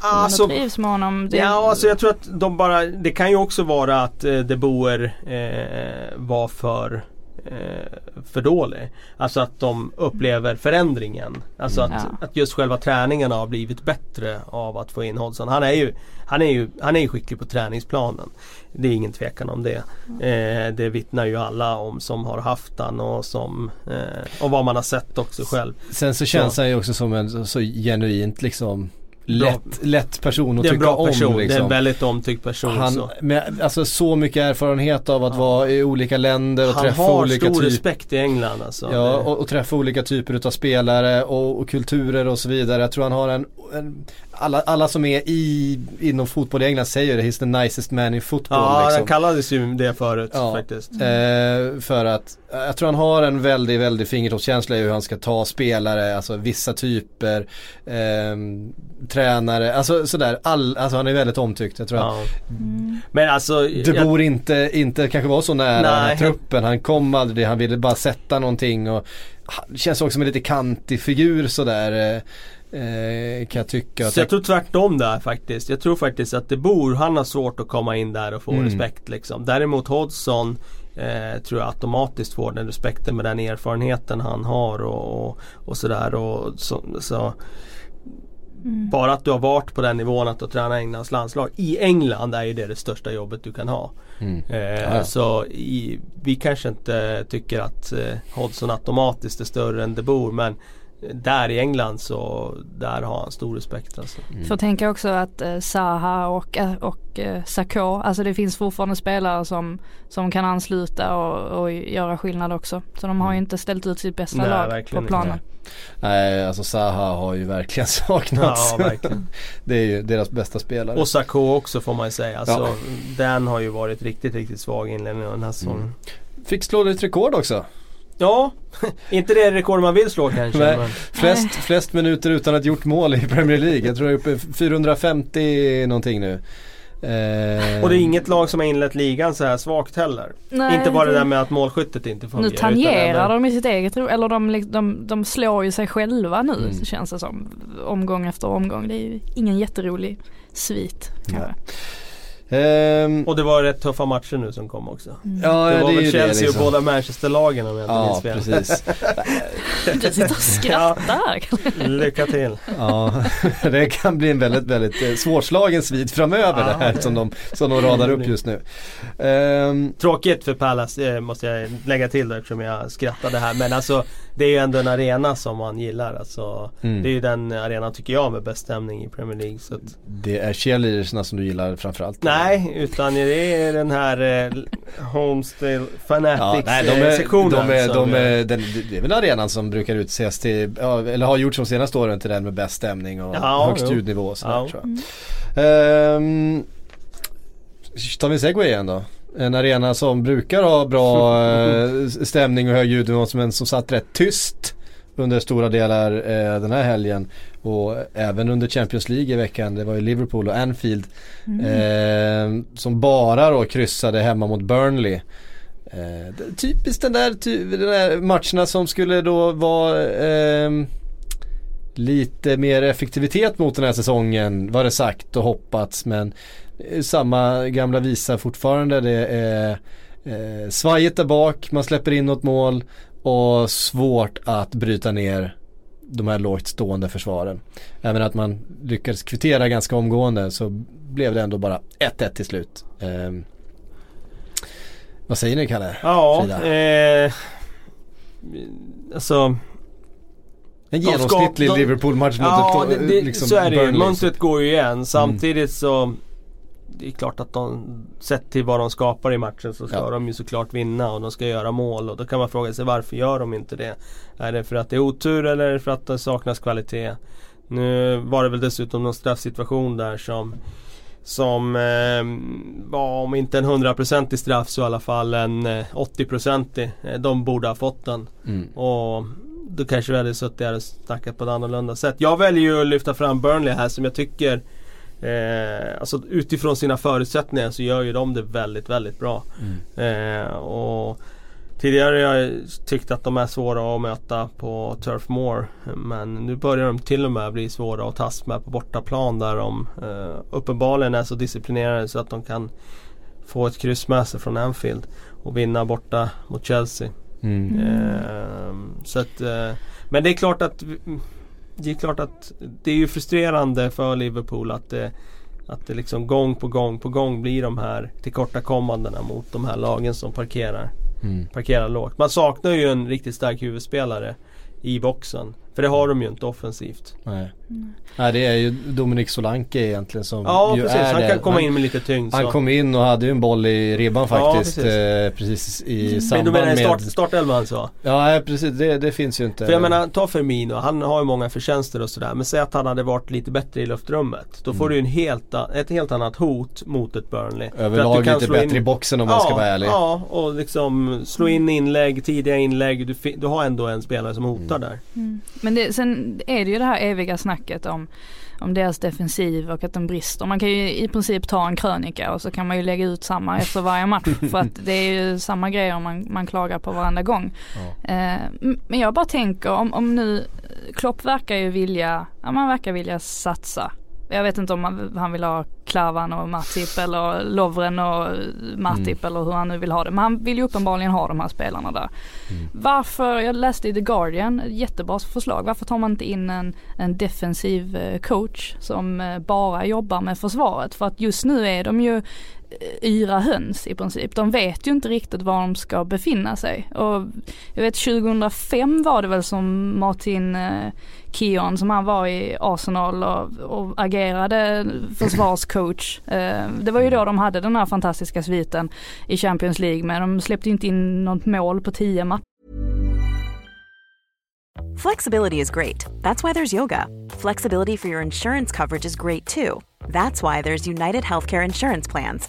S3: Alltså,
S2: de trivs med honom. Det,
S3: Ja, alltså jag tror att de bara Det kan ju också vara att eh, De Boer eh, var för eh, för dålig. Alltså att de upplever förändringen. Alltså att,
S2: Ja.
S3: att just själva träningen har blivit bättre av att få in Hodgson. Han är ju, han är ju, han är ju skicklig på träningsplanen. Det är ingen tvekan om det. Eh, det vittnar ju alla om som har haft han och som eh, och vad man har sett också själv.
S1: Sen så känns han ju också som en så, så genuint liksom. Lätt, lätt person att tycka
S3: bra
S1: om.
S3: person. Det är
S1: Liksom.
S3: en väldigt omtyckt person.
S1: Han,
S3: så.
S1: med, alltså så mycket erfarenhet av att
S3: Ja.
S1: vara i olika länder och
S3: Han
S1: träffa
S3: har
S1: olika
S3: stor
S1: typer
S3: respekt i England alltså.
S1: Ja, och, och träffa olika typer utav spelare och, och kulturer och så vidare. Jag tror han har en, en alla, alla som är i, inom fotboll i England säger det, he's the nicest man in football.
S3: Ja,
S1: liksom.
S3: den kallades ju det förut
S1: Ja.
S3: faktiskt.
S1: Eh, för att eh, jag tror han har en väldigt, väldigt fingertoppskänsla i hur han ska ta spelare, alltså vissa typer, ehm, tränare, alltså sådär, all, alltså han är väldigt omtyckt. Jag tror att
S3: Ja.
S2: Mm.
S3: Men alltså,
S1: De
S3: jag,
S1: Boer inte, inte kanske var så nära den här
S3: Nej.
S1: truppen. Han kom aldrig, han ville bara sätta någonting och han känns också som en lite kantig figur sådär. Eh, eh, kan jag tycka.
S3: så jag tror tvärtom där faktiskt. Jag tror faktiskt att De Boer, han har svårt att komma in där och få
S1: Mm.
S3: respekt liksom. Däremot Hodgson eh, tror jag automatiskt får den respekten med den erfarenheten han har och, och, och sådär. Och så, så
S2: Mm.
S3: bara att du har varit på den nivån att du tränar Englands landslag. I England är ju det det största jobbet du kan ha.
S1: Mm.
S3: Eh. Så i, vi kanske inte tycker att eh, Hodgson automatiskt är större än De Boer men där i England så där har han stor respekt alltså.
S2: Får tänka också att eh, Zaha och, eh, och eh, Sakho, alltså det finns fortfarande spelare som, som kan ansluta och, och göra skillnad också. Så de har ju inte ställt ut sitt bästa
S3: Nej,
S2: lag på
S3: verkligen inte.
S2: planen.
S1: Nej, alltså Zaha har ju verkligen saknats.
S3: Ja verkligen.
S1: det är ju deras bästa spelare.
S3: Och Sakho också får man ju säga. Alltså,
S1: Ja.
S3: Den har ju varit riktigt riktigt svag i inledningen av den här säsongen.
S1: Fick slå ett rekord också.
S3: Ja, inte det rekord man vill slå kanske.
S1: Nej.
S3: Men,
S1: Flest, flest minuter utan att gjort mål i Premier League. Jag tror jag är uppe i 450 någonting nu. Eh,
S3: och det är inget lag som har inlett ligan så här svagt heller.
S2: Nej,
S3: inte bara det där med att målskyttet inte fungerar.
S2: Nu
S3: utan
S2: tangerar
S3: även-
S2: de i sitt eget eller de, de, de slår ju sig själva nu
S1: Mm.
S2: känns det som. Omgång efter omgång. Det är ju ingen jätterolig svit kanske.
S1: Ehm,
S3: Och det var rätt tuffa matcher nu som kom också.
S1: ja,
S3: det var
S1: är
S3: väl
S1: ju
S3: Chelsea
S1: liksom.
S3: och båda Manchester-lagen om jag inte
S1: Ja,
S3: minns fel.
S1: precis.
S2: Du sitter och skrattar.
S3: Lycka till.
S1: Ja, det kan bli en väldigt, väldigt eh, svårslagen svit framöver det här
S3: Ja.
S1: som de, som de radar upp just nu. Ehm,
S3: Tråkigt för Palace eh, måste jag lägga till då, eftersom jag skrattade här. Men alltså det är ju ändå en arena som man gillar. Alltså,
S1: Mm.
S3: Det är ju den arenan tycker jag med bäst stämning i Premier League. Så att,
S1: det är cheerleadersna som du gillar framförallt.
S3: nej, utan det är den här eh, Homestay
S1: Ja,
S3: Fanatics
S1: nej, de
S3: eh,
S1: är, de är, de är, den, det är väl arenan som brukar utses till, ja, eller har gjort de senaste åren till den med bäst stämning och
S3: Ja,
S1: högst
S3: jo.
S1: ljudnivå och sådär
S3: Ja.
S1: tror jag. Ehm, tar vi segway igen då? En arena som brukar ha bra eh, stämning och hög ljudnivå men som satt rätt tyst under stora delar eh, den här helgen och även under Champions League i veckan. Det var ju Liverpool och Anfield eh, som bara då kryssade hemma mot Burnley. Eh, typiskt den där, ty, den där matcherna som skulle då vara ehm, lite mer effektivitet mot den här säsongen var det sagt och hoppats men eh, samma gamla visa fortfarande. Det är eh, svajigt där bak, man släpper in något mål och svårt att bryta ner de här lågt stående försvaren. Även att man lyckades kvittera ganska omgående så blev det ändå bara 1-1 till slut. Ehm, vad säger ni Kalle?
S3: Ja,
S1: Frida?
S3: eh, alltså
S1: En genomsnittlig Liverpool-match mot
S3: Ja,
S1: ett
S3: det,
S1: liksom
S3: så är det ju. Mönstret går ju igen. Samtidigt så Det är klart att de Sett till vad de skapar i matchen så ska
S1: Ja.
S3: de ju såklart vinna och de ska göra mål och då kan man fråga sig varför gör de inte det? Är det för att det är otur eller är det för att det saknas kvalitet? Nu var det väl dessutom någon straffsituation där som som eh, var om inte en 100% straff så i alla fall en eh, 80% eh, De borde ha fått den.
S1: Mm.
S3: Och då kanske vi hade suttit här och snackat på ett annorlunda sätt. Jag väljer ju att lyfta fram Burnley här som jag tycker eh, Alltså utifrån sina förutsättningar så gör ju de det väldigt, väldigt bra.
S1: Mm.
S3: Eh, och Tidigare har jag tyckt att de är svåra att möta på Turf Moor. Men nu börjar de till och med bli svåra att tas med på bortaplan där de eh, uppenbarligen är så disciplinerade så att de kan få ett kryss med sig från Anfield och vinna borta mot Chelsea.
S1: Mm.
S3: Ehm, så att, eh, men det är klart att Det är klart att det är ju frustrerande för Liverpool att det Att det liksom gång på gång på gång blir de här tillkortakommandena mot de här lagen som parkerar
S1: Mm.
S3: Parkerar lågt. Man saknar ju en riktigt stark huvudspelare i boxen. För det har de ju inte offensivt.
S1: Nej. Nej det är ju Dominik Solanke egentligen som
S3: Ja
S1: ju
S3: precis,
S1: är
S3: han
S1: det.
S3: kan komma
S1: han,
S3: in med lite tyngd.
S1: Han
S3: så.
S1: kom in och hade ju en boll i ribban
S3: Ja,
S1: faktiskt.
S3: precis.
S1: eh, precis i
S3: Men
S1: samband
S3: du menar
S1: med...
S3: start, startelvan så?
S1: Ja nej, precis, det, det finns ju inte.
S3: För jag menar, ta Firmino, han har ju många förtjänster och sådär. Men säg att han hade varit lite bättre i luftrummet. Då får
S1: Mm.
S3: du ju en helt, ett helt annat hot mot ett Burnley.
S1: Överlag lite bättre i boxen om man ska vara ärlig.
S3: Ja, och liksom slå in inlägg, tidiga inlägg. Du, du har ändå en spelare som hotar
S1: Mm.
S3: där.
S2: Mm. Men det, sen är det ju det här eviga snacket om, om deras defensiv och att den brister. Man kan ju i princip ta en krönika och så kan man ju lägga ut samma efter varje match. för att det är ju samma grejer man, man klagar på varenda gång.
S1: Ja.
S2: Eh, men jag bara tänker om, om nu Klopp verkar ju vilja, ja man verkar vilja satsa. Jag vet inte om han, han vill ha Klavan och Matip eller Lovren och Matip eller hur han nu vill ha det. Men han vill ju uppenbarligen ha de här spelarna där. Varför, jag läste i The Guardian, jättebra förslag. Varför tar man inte in en, en defensiv eh, coach som eh, bara jobbar med försvaret? För att just nu är de ju yra höns i princip. De vet ju inte riktigt var de ska befinna sig. Och jag vet 2005 var det väl som Martin eh, Keon som han var i Arsenal och, och agerade försvarscoach. Eh, det var ju då de hade den här fantastiska sviten i Champions League men de släppte inte in något mål på tio matcher.
S4: Flexibility is great. That's why there's yoga. Flexibility for your insurance coverage is great too. That's why there's United Healthcare Insurance Plans.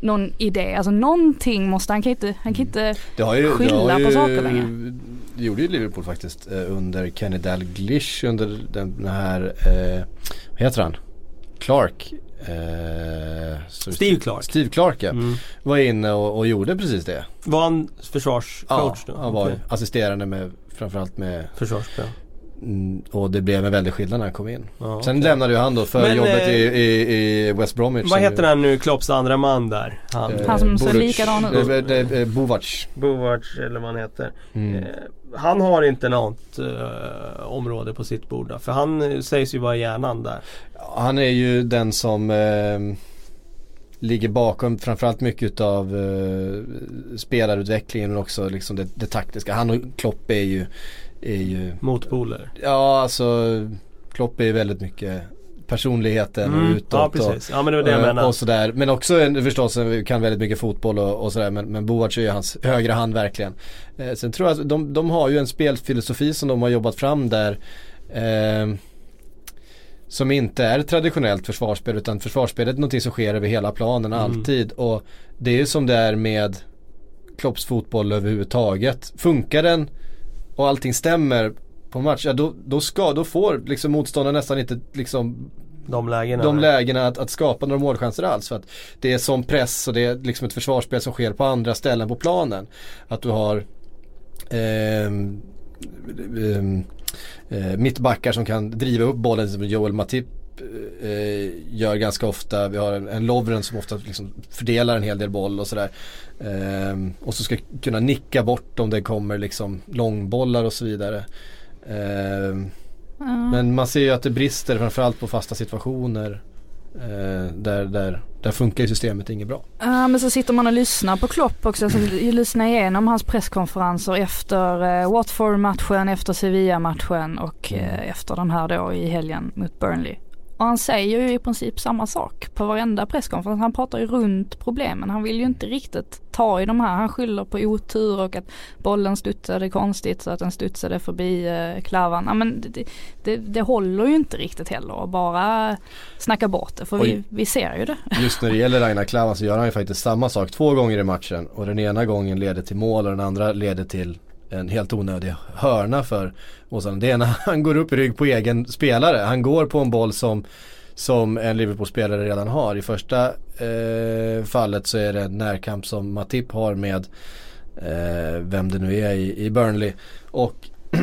S2: någon idé? Alltså någonting måste, han kan inte, han kan inte
S1: Det har ju, det
S2: skylla
S1: har
S2: på
S1: ju,
S2: saker längre.
S1: Det gjorde ju Liverpool faktiskt eh, under Kenny Dalglish under den, här, eh, vad heter han? Clark. Eh,
S3: Steve Clark.
S1: Steve Clark ja.
S3: Mm.
S1: Var inne och, och gjorde precis det.
S3: Var han försvarscoach
S1: ja,
S3: då?
S1: han var
S3: Okej.
S1: assisterande med framförallt med
S3: Försvarsspel.
S1: Mm, och det blev en väldig skillnad när han kom in.
S3: Ja,
S1: Sen
S3: okej.
S1: lämnade ju han då för
S3: Men,
S1: jobbet
S3: eh,
S1: i, i, i West Bromwich.
S3: Vad heter han nu, Klopps andra man där? Han,
S1: eh,
S2: Han som ser likadan ut.
S1: Eh, Bovac.
S3: Bovarts eller vad han heter.
S1: Mm.
S3: Eh, han har inte något eh, område på sitt bord då, För han eh, sägs ju vara hjärnan där.
S1: Han är ju den som eh, ligger bakom framförallt mycket utav eh, spelarutvecklingen men också liksom det, det taktiska. Han och Klopp är ju, är ju
S3: Motpoler.
S1: ja alltså Klopp är ju väldigt mycket personligheten och utåt.
S3: Mm. Ja
S1: och,
S3: precis. Ja men det var det jag
S1: eh,
S3: menade.
S1: och sådär. Men också en, förstås en- kan väldigt mycket fotboll och, och sådär. Men, men Bovac är ju hans högra hand verkligen. Eh, sen tror jag att de, de har ju en spelfilosofi som de har jobbat fram där. Eh, som inte är traditionellt försvarsspel utan försvarsspelet är någonting som sker över hela planen
S3: Mm.
S1: alltid. Och det är ju som det är med Klopps fotboll överhuvudtaget. Funkar den och allting stämmer på match, ja då, då ska, då får liksom motståndaren nästan inte liksom
S3: de lägena.
S1: de lägena att, att skapa några målchanser alls. För att det är som press och det är liksom ett försvarsspel som sker på andra ställen på planen. Att du har ehm, ehm, eh, mittbackar som kan driva upp bollen som Joel Matip eh, gör ganska ofta. Vi har en, en Lovren som ofta liksom fördelar en hel del boll och sådär. Ehm, och så ska kunna nicka bort om det kommer liksom långbollar och så vidare. Ehm, men man ser ju att det brister framförallt på fasta situationer. Eh, där, där, där funkar ju systemet inget bra.
S2: Ja men så sitter man och lyssnar på Klopp också, så lyssnar igenom hans presskonferenser efter eh, Watford-matchen, efter Sevilla-matchen och eh, efter den här då i helgen mot Burnley. Och han säger ju i princip samma sak på varenda presskonferens. Han pratar ju runt problemen. Han vill ju inte riktigt ta i de här. Han skyller på otur och att bollen studsade konstigt så att den studsade förbi eh, klavan. Ja, men det, det, det håller ju inte riktigt heller att bara snacka bort det. För vi, vi ser ju det.
S1: Just när det gäller Ragnar Klavan så gör han ju faktiskt samma sak två gånger i matchen. Och den ena gången leder till mål och den andra leder till en helt onödig hörna för Åsand. Det är när han går upp i rygg på egen spelare. Han går på en boll som, som en Liverpool-spelare redan har. I första eh, fallet så är det en närkamp som Matip har med eh, vem det nu är i, i Burnley. Och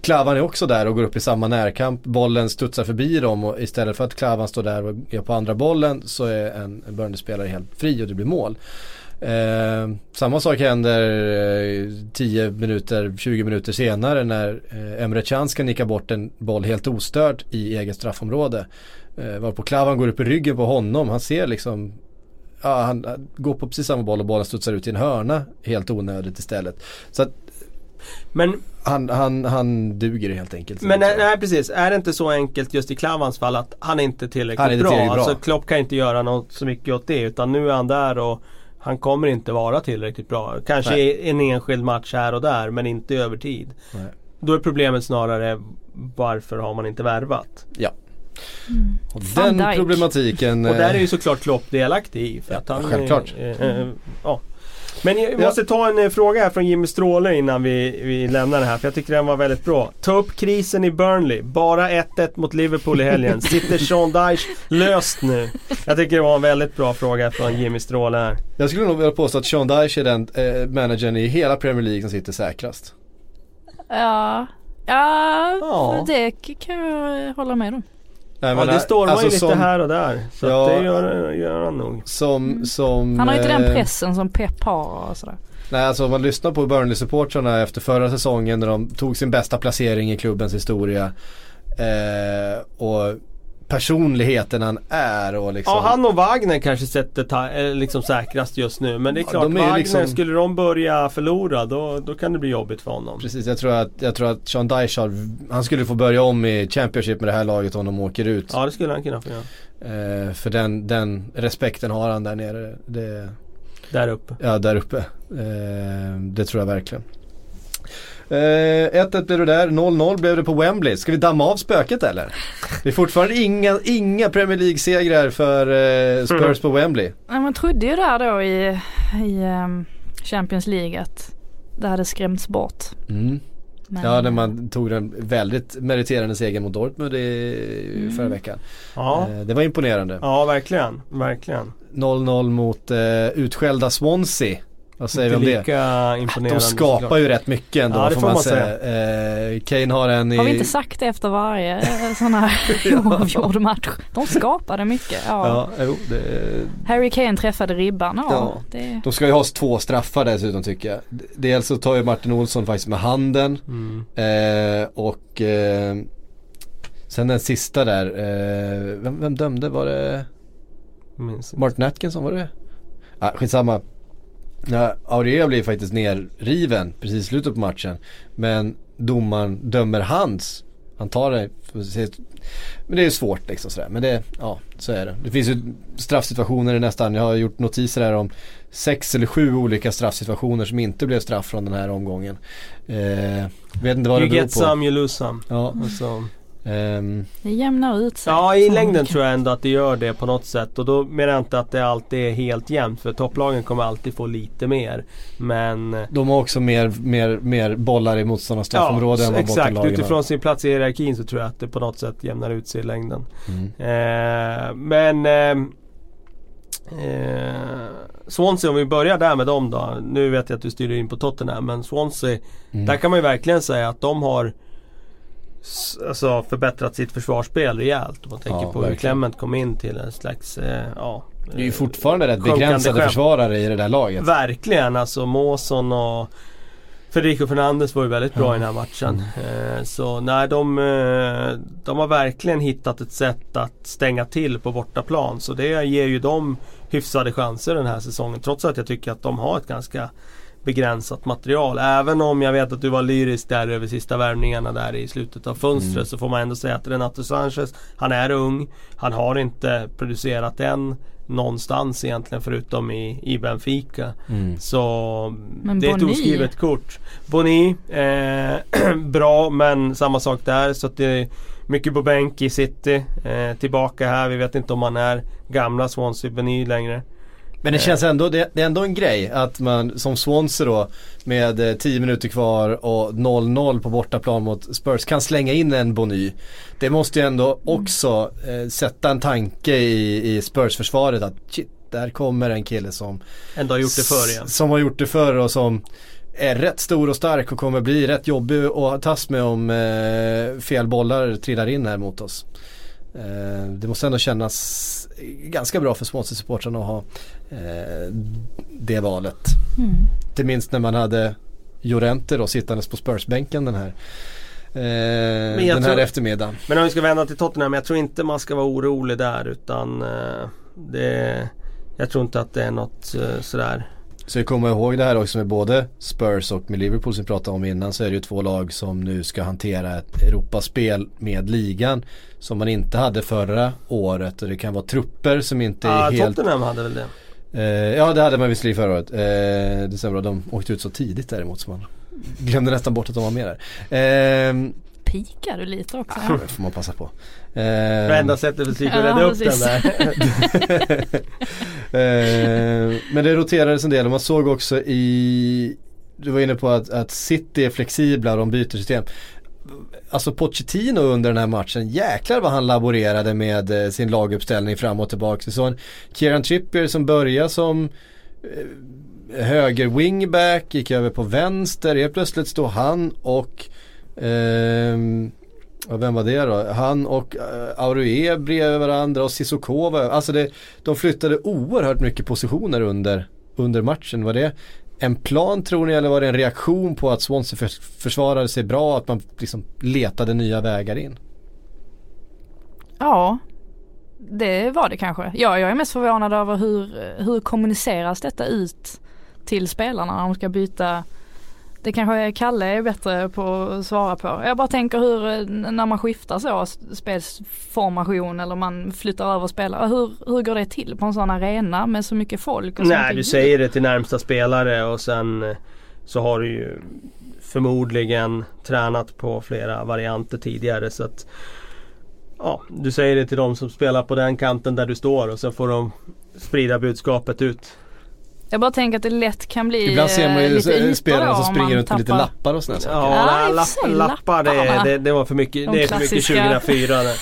S1: Klavan är också där och går upp i samma närkamp. Bollen studsar förbi dem och istället för att Klavan står där och är på andra bollen så är en en Burnley-spelare helt fri och det blir mål. Eh, samma sak händer eh, 10 minuter, 20 minuter senare när eh, Emre Can ska nicka bort en boll helt ostört i eget straffområde. Eh, varpå Klavan går upp i ryggen på honom. Han ser liksom Ja, han han går på precis samma boll och bollen studsar ut i en hörna helt onödigt istället. Så att
S3: Men,
S1: han, han, han duger helt enkelt.
S3: men nej, nej precis, är det inte så enkelt just i Klavans fall att han är inte tillräckligt
S1: Han är inte
S3: bra?
S1: tillräckligt bra.
S3: Alltså Klopp kan inte göra något så mycket åt det utan nu är han där och han kommer inte vara tillräckligt bra. Kanske
S1: Nej.
S3: i en enskild match här och där men inte över tid.
S1: Nej.
S3: Då är problemet snarare varför har man inte värvat?
S1: Ja. Och
S2: Van
S1: den problematiken.
S3: Och där är
S1: eh,
S3: ju såklart Klopp delaktig i. För
S1: Ja,
S3: att han,
S1: självklart.
S3: eh, eh, ja. Men jag
S1: Ja.
S3: måste ta en eh, fråga här från Jimmy Stråle innan vi, vi lämnar det här. För jag tycker den var väldigt bra. Ta upp krisen i Burnley. Bara 1-1 mot Liverpool i helgen. Sitter Sean Dyche löst nu? Jag tycker det var en väldigt bra fråga från Jimmy Stråle här.
S1: Jag skulle nog vilja påstå att Sean Dyche är den eh, managern i hela Premier League som sitter säkrast.
S2: Ja, ja,
S3: Ja.
S2: det kan jag hålla med om.
S1: Nej,
S3: Ja
S1: men,
S3: det stormar
S1: alltså
S3: ju lite
S1: som,
S3: här och där. Så
S1: Ja.
S3: det gör, gör han nog.
S1: Som, som
S2: Han har ju inte den
S1: eh,
S2: pressen som Pep har och sådär.
S1: Nej alltså om man lyssnar på Burnley-supportrarna efter förra säsongen när de tog sin bästa placering i klubbens historia. Eh, och personligheten han är och liksom
S3: Ja han och Wagner kanske sätter liksom säkrast just nu. Men det är
S1: Ja,
S3: klart
S1: de är
S3: Wagner,
S1: liksom-
S3: skulle de börja förlora då, då kan det bli jobbigt för honom.
S1: Precis, jag tror att, jag tror att Sean Dyche har, han skulle få börja om i Championship med det här laget om de åker ut.
S3: Ja det skulle han kunna få göra.
S1: Eh, för den, den respekten har han där nere. Det,
S3: Där uppe.
S1: ja, där uppe. Eh, det tror jag verkligen. Eh, 1-1 blev det där, 0-0 blev det på Wembley. Ska vi damma av spöket eller? Det är fortfarande inga, inga Premier League-segrar för eh, Spurs på Wembley.
S2: Nej, man trodde ju där då i, i ehm, Champions League att det hade skrämts bort.
S1: Mm.
S2: Men,
S1: Ja, när man tog den väldigt meriterande segern mot Dortmund i, förra veckan.
S3: Ja.
S1: Eh, det var imponerande.
S3: Ja verkligen, verkligen.
S1: 0-0 mot eh, utskällda Swansea. Vad säger vi om det?
S3: imponerande
S1: De skapar
S3: såklart.
S1: ju rätt mycket ändå
S3: Ja, det
S1: får
S3: får
S1: man
S3: man
S1: säga. Eh, Kane har en i...
S2: Har vi inte sagt det efter varje eh, sån här oavgjord match? De skapade mycket. Ja.
S1: Ja, jo, det,
S2: Harry Kane träffade ribban. Ja,
S1: Ja.
S2: Det,
S1: de ska ju ha två straffar dessutom tycker jag. Dels så tar ju Martin Olsson faktiskt med handen.
S3: Mm.
S1: Eh, och eh, sen den sista där. Eh, vem, vem dömde? Var det. Martin Atkinson? Var det ah, Skitsamma. Ja, Aurier blir faktiskt nerriven precis i slutet på matchen. Men domaren dömer hans. Han tar det. Men det är svårt liksom sådär. Men det, ja så är det. Det finns ju straffsituationer i nästan, jag har gjort notiser här om sex eller sju olika straffsituationer som inte blev straff från den här omgången. Eh, vet inte vad det
S3: You
S1: beror
S3: get
S1: på.
S3: some, you lose some.
S1: Ja, Ehm,
S2: det jämnar ut sig.
S3: ja i längden tror jag ändå att det gör det på något sätt. Och då menar jag inte att det alltid är helt jämnt. För topplagen kommer alltid få lite mer. Men
S1: de har också mer, mer, mer bollar i motståndarnas straffområde än vad
S3: exakt. Utifrån sin plats i hierarkin så tror jag att det på något sätt jämnar ut sig i längden.
S1: Mm.
S3: Eh, men eh, eh, Swansea om vi börjar där med dem då. Nu vet jag att du styr in på Tottenham men Swansea
S1: Mm.
S3: Där kan man ju verkligen säga att de har Alltså förbättrat sitt försvarsspel rejält. Om man tänker
S1: Ja,
S3: på hur
S1: verkligen.
S3: Clement kom in till en slags eh, ja,
S1: Det är ju fortfarande rätt begränsade
S3: skepp.
S1: försvarare i det där laget.
S3: Verkligen alltså Måsson och Federico Fernandes var ju väldigt bra
S1: Ja.
S3: i den här matchen. Eh, så nej de, eh, de har verkligen hittat ett sätt att stänga till på bortaplan. Så det ger ju dem hyfsade chanser den här säsongen. Trots att jag tycker att de har ett ganska begränsat material. Även om jag vet att du var lyrisk där över sista värvningarna där i slutet av fönstret
S1: Mm.
S3: så får man ändå säga att Renato Sanchez, han är ung. Han har inte producerat än någonstans egentligen förutom i, i Benfica.
S1: Mm.
S3: Så
S2: Men
S3: det är ett oskrivet kort. Boni, eh, bra men samma sak där. Så att det är mycket på bänk i city. Eh, tillbaka här, vi vet inte om han är gamla Swansea Boni längre.
S1: Men det känns ändå, det, det är ändå en grej att man som Swansea då med eh, 10 minuter kvar och 0-0 på bortaplan mot Spurs kan slänga in en Bony. Det måste ju ändå också eh, sätta en tanke i, i Spurs-försvaret att shit, där kommer en kille som
S3: Ändå har gjort det förr igen.
S1: Som har gjort det förr och som är rätt stor och stark och kommer bli rätt jobbig att tas med om eh, fel bollar trillar in här mot oss. Eh, det måste ändå kännas ganska bra för Swansea-supportrarna att ha eh, det valet.
S2: Mm.
S1: Inte minst när man hade Jorente då sittandes på Spurs-bänken den här, eh,
S3: jag
S1: den här
S3: tror-
S1: eftermiddagen.
S3: Men om vi ska vända till Tottenham, jag tror inte man ska vara orolig där utan eh, det Jag tror inte att det är något eh, sådär
S1: Så vi kommer ihåg det här också med både Spurs och med Liverpool som vi pratade om innan så är det ju två lag som nu ska hantera ett Europaspel med ligan som man inte hade förra året och det kan vara trupper som inte är
S3: ah,
S1: helt
S3: Tottenham hade väl det?
S1: eh, Ja det hade man visserligen förra året. Eh, det stämmer bra, de åkte ut så tidigt däremot så man glömde nästan bort att de var med där. Eh,
S2: Pikar du lite också?
S1: det får man passa på. Eh,
S3: Det enda sättet för Stig att
S2: Ja,
S3: rädda upp den där.
S1: Eh, men det roterades en del och man såg också i Du var inne på att, att City är flexibla och de byter system. Alltså Pochettino under den här matchen, jäklar vad han laborerade med eh, sin laguppställning fram och tillbaka. Såg en Kieran Trippier som började som eh, höger wingback, gick över på vänster, helt plötsligt står han och ehm, vem var det då? Han och eh, uh, Aurue bredvid varandra och Sissokova. Alltså det, de flyttade oerhört mycket positioner under, under matchen. Var det en plan tror ni eller var det en reaktion på att Swansea för, försvarade sig bra? Att man liksom letade nya vägar in?
S2: Ja, Det var det kanske. Ja, jag är mest förvånad över hur, hur kommuniceras detta ut till spelarna när de ska byta det kanske Kalle är bättre på att svara på. Jag bara tänker hur, när man skiftar så spelsformation eller man flyttar över spelare. Hur, hur går det till på en sån arena med så mycket folk? Och så
S3: Nej
S2: mycket
S3: du säger det till närmsta spelare och sen eh, så har du ju förmodligen tränat på flera varianter tidigare så att Ja, du säger det till de som spelar på den kanten där du står och sen får de sprida budskapet ut.
S2: Jag bara tänker att det lätt kan bli
S1: Ibland ser man
S2: eh,
S1: ju
S2: lite ytor
S1: spelarna som
S2: om
S1: springer runt med lite lappar och sådana saker.
S3: Ja,
S2: Ja,
S3: lapp, lappar det, det, det var för mycket.
S2: De
S3: det är för mycket
S2: klassiska.
S3: 2004.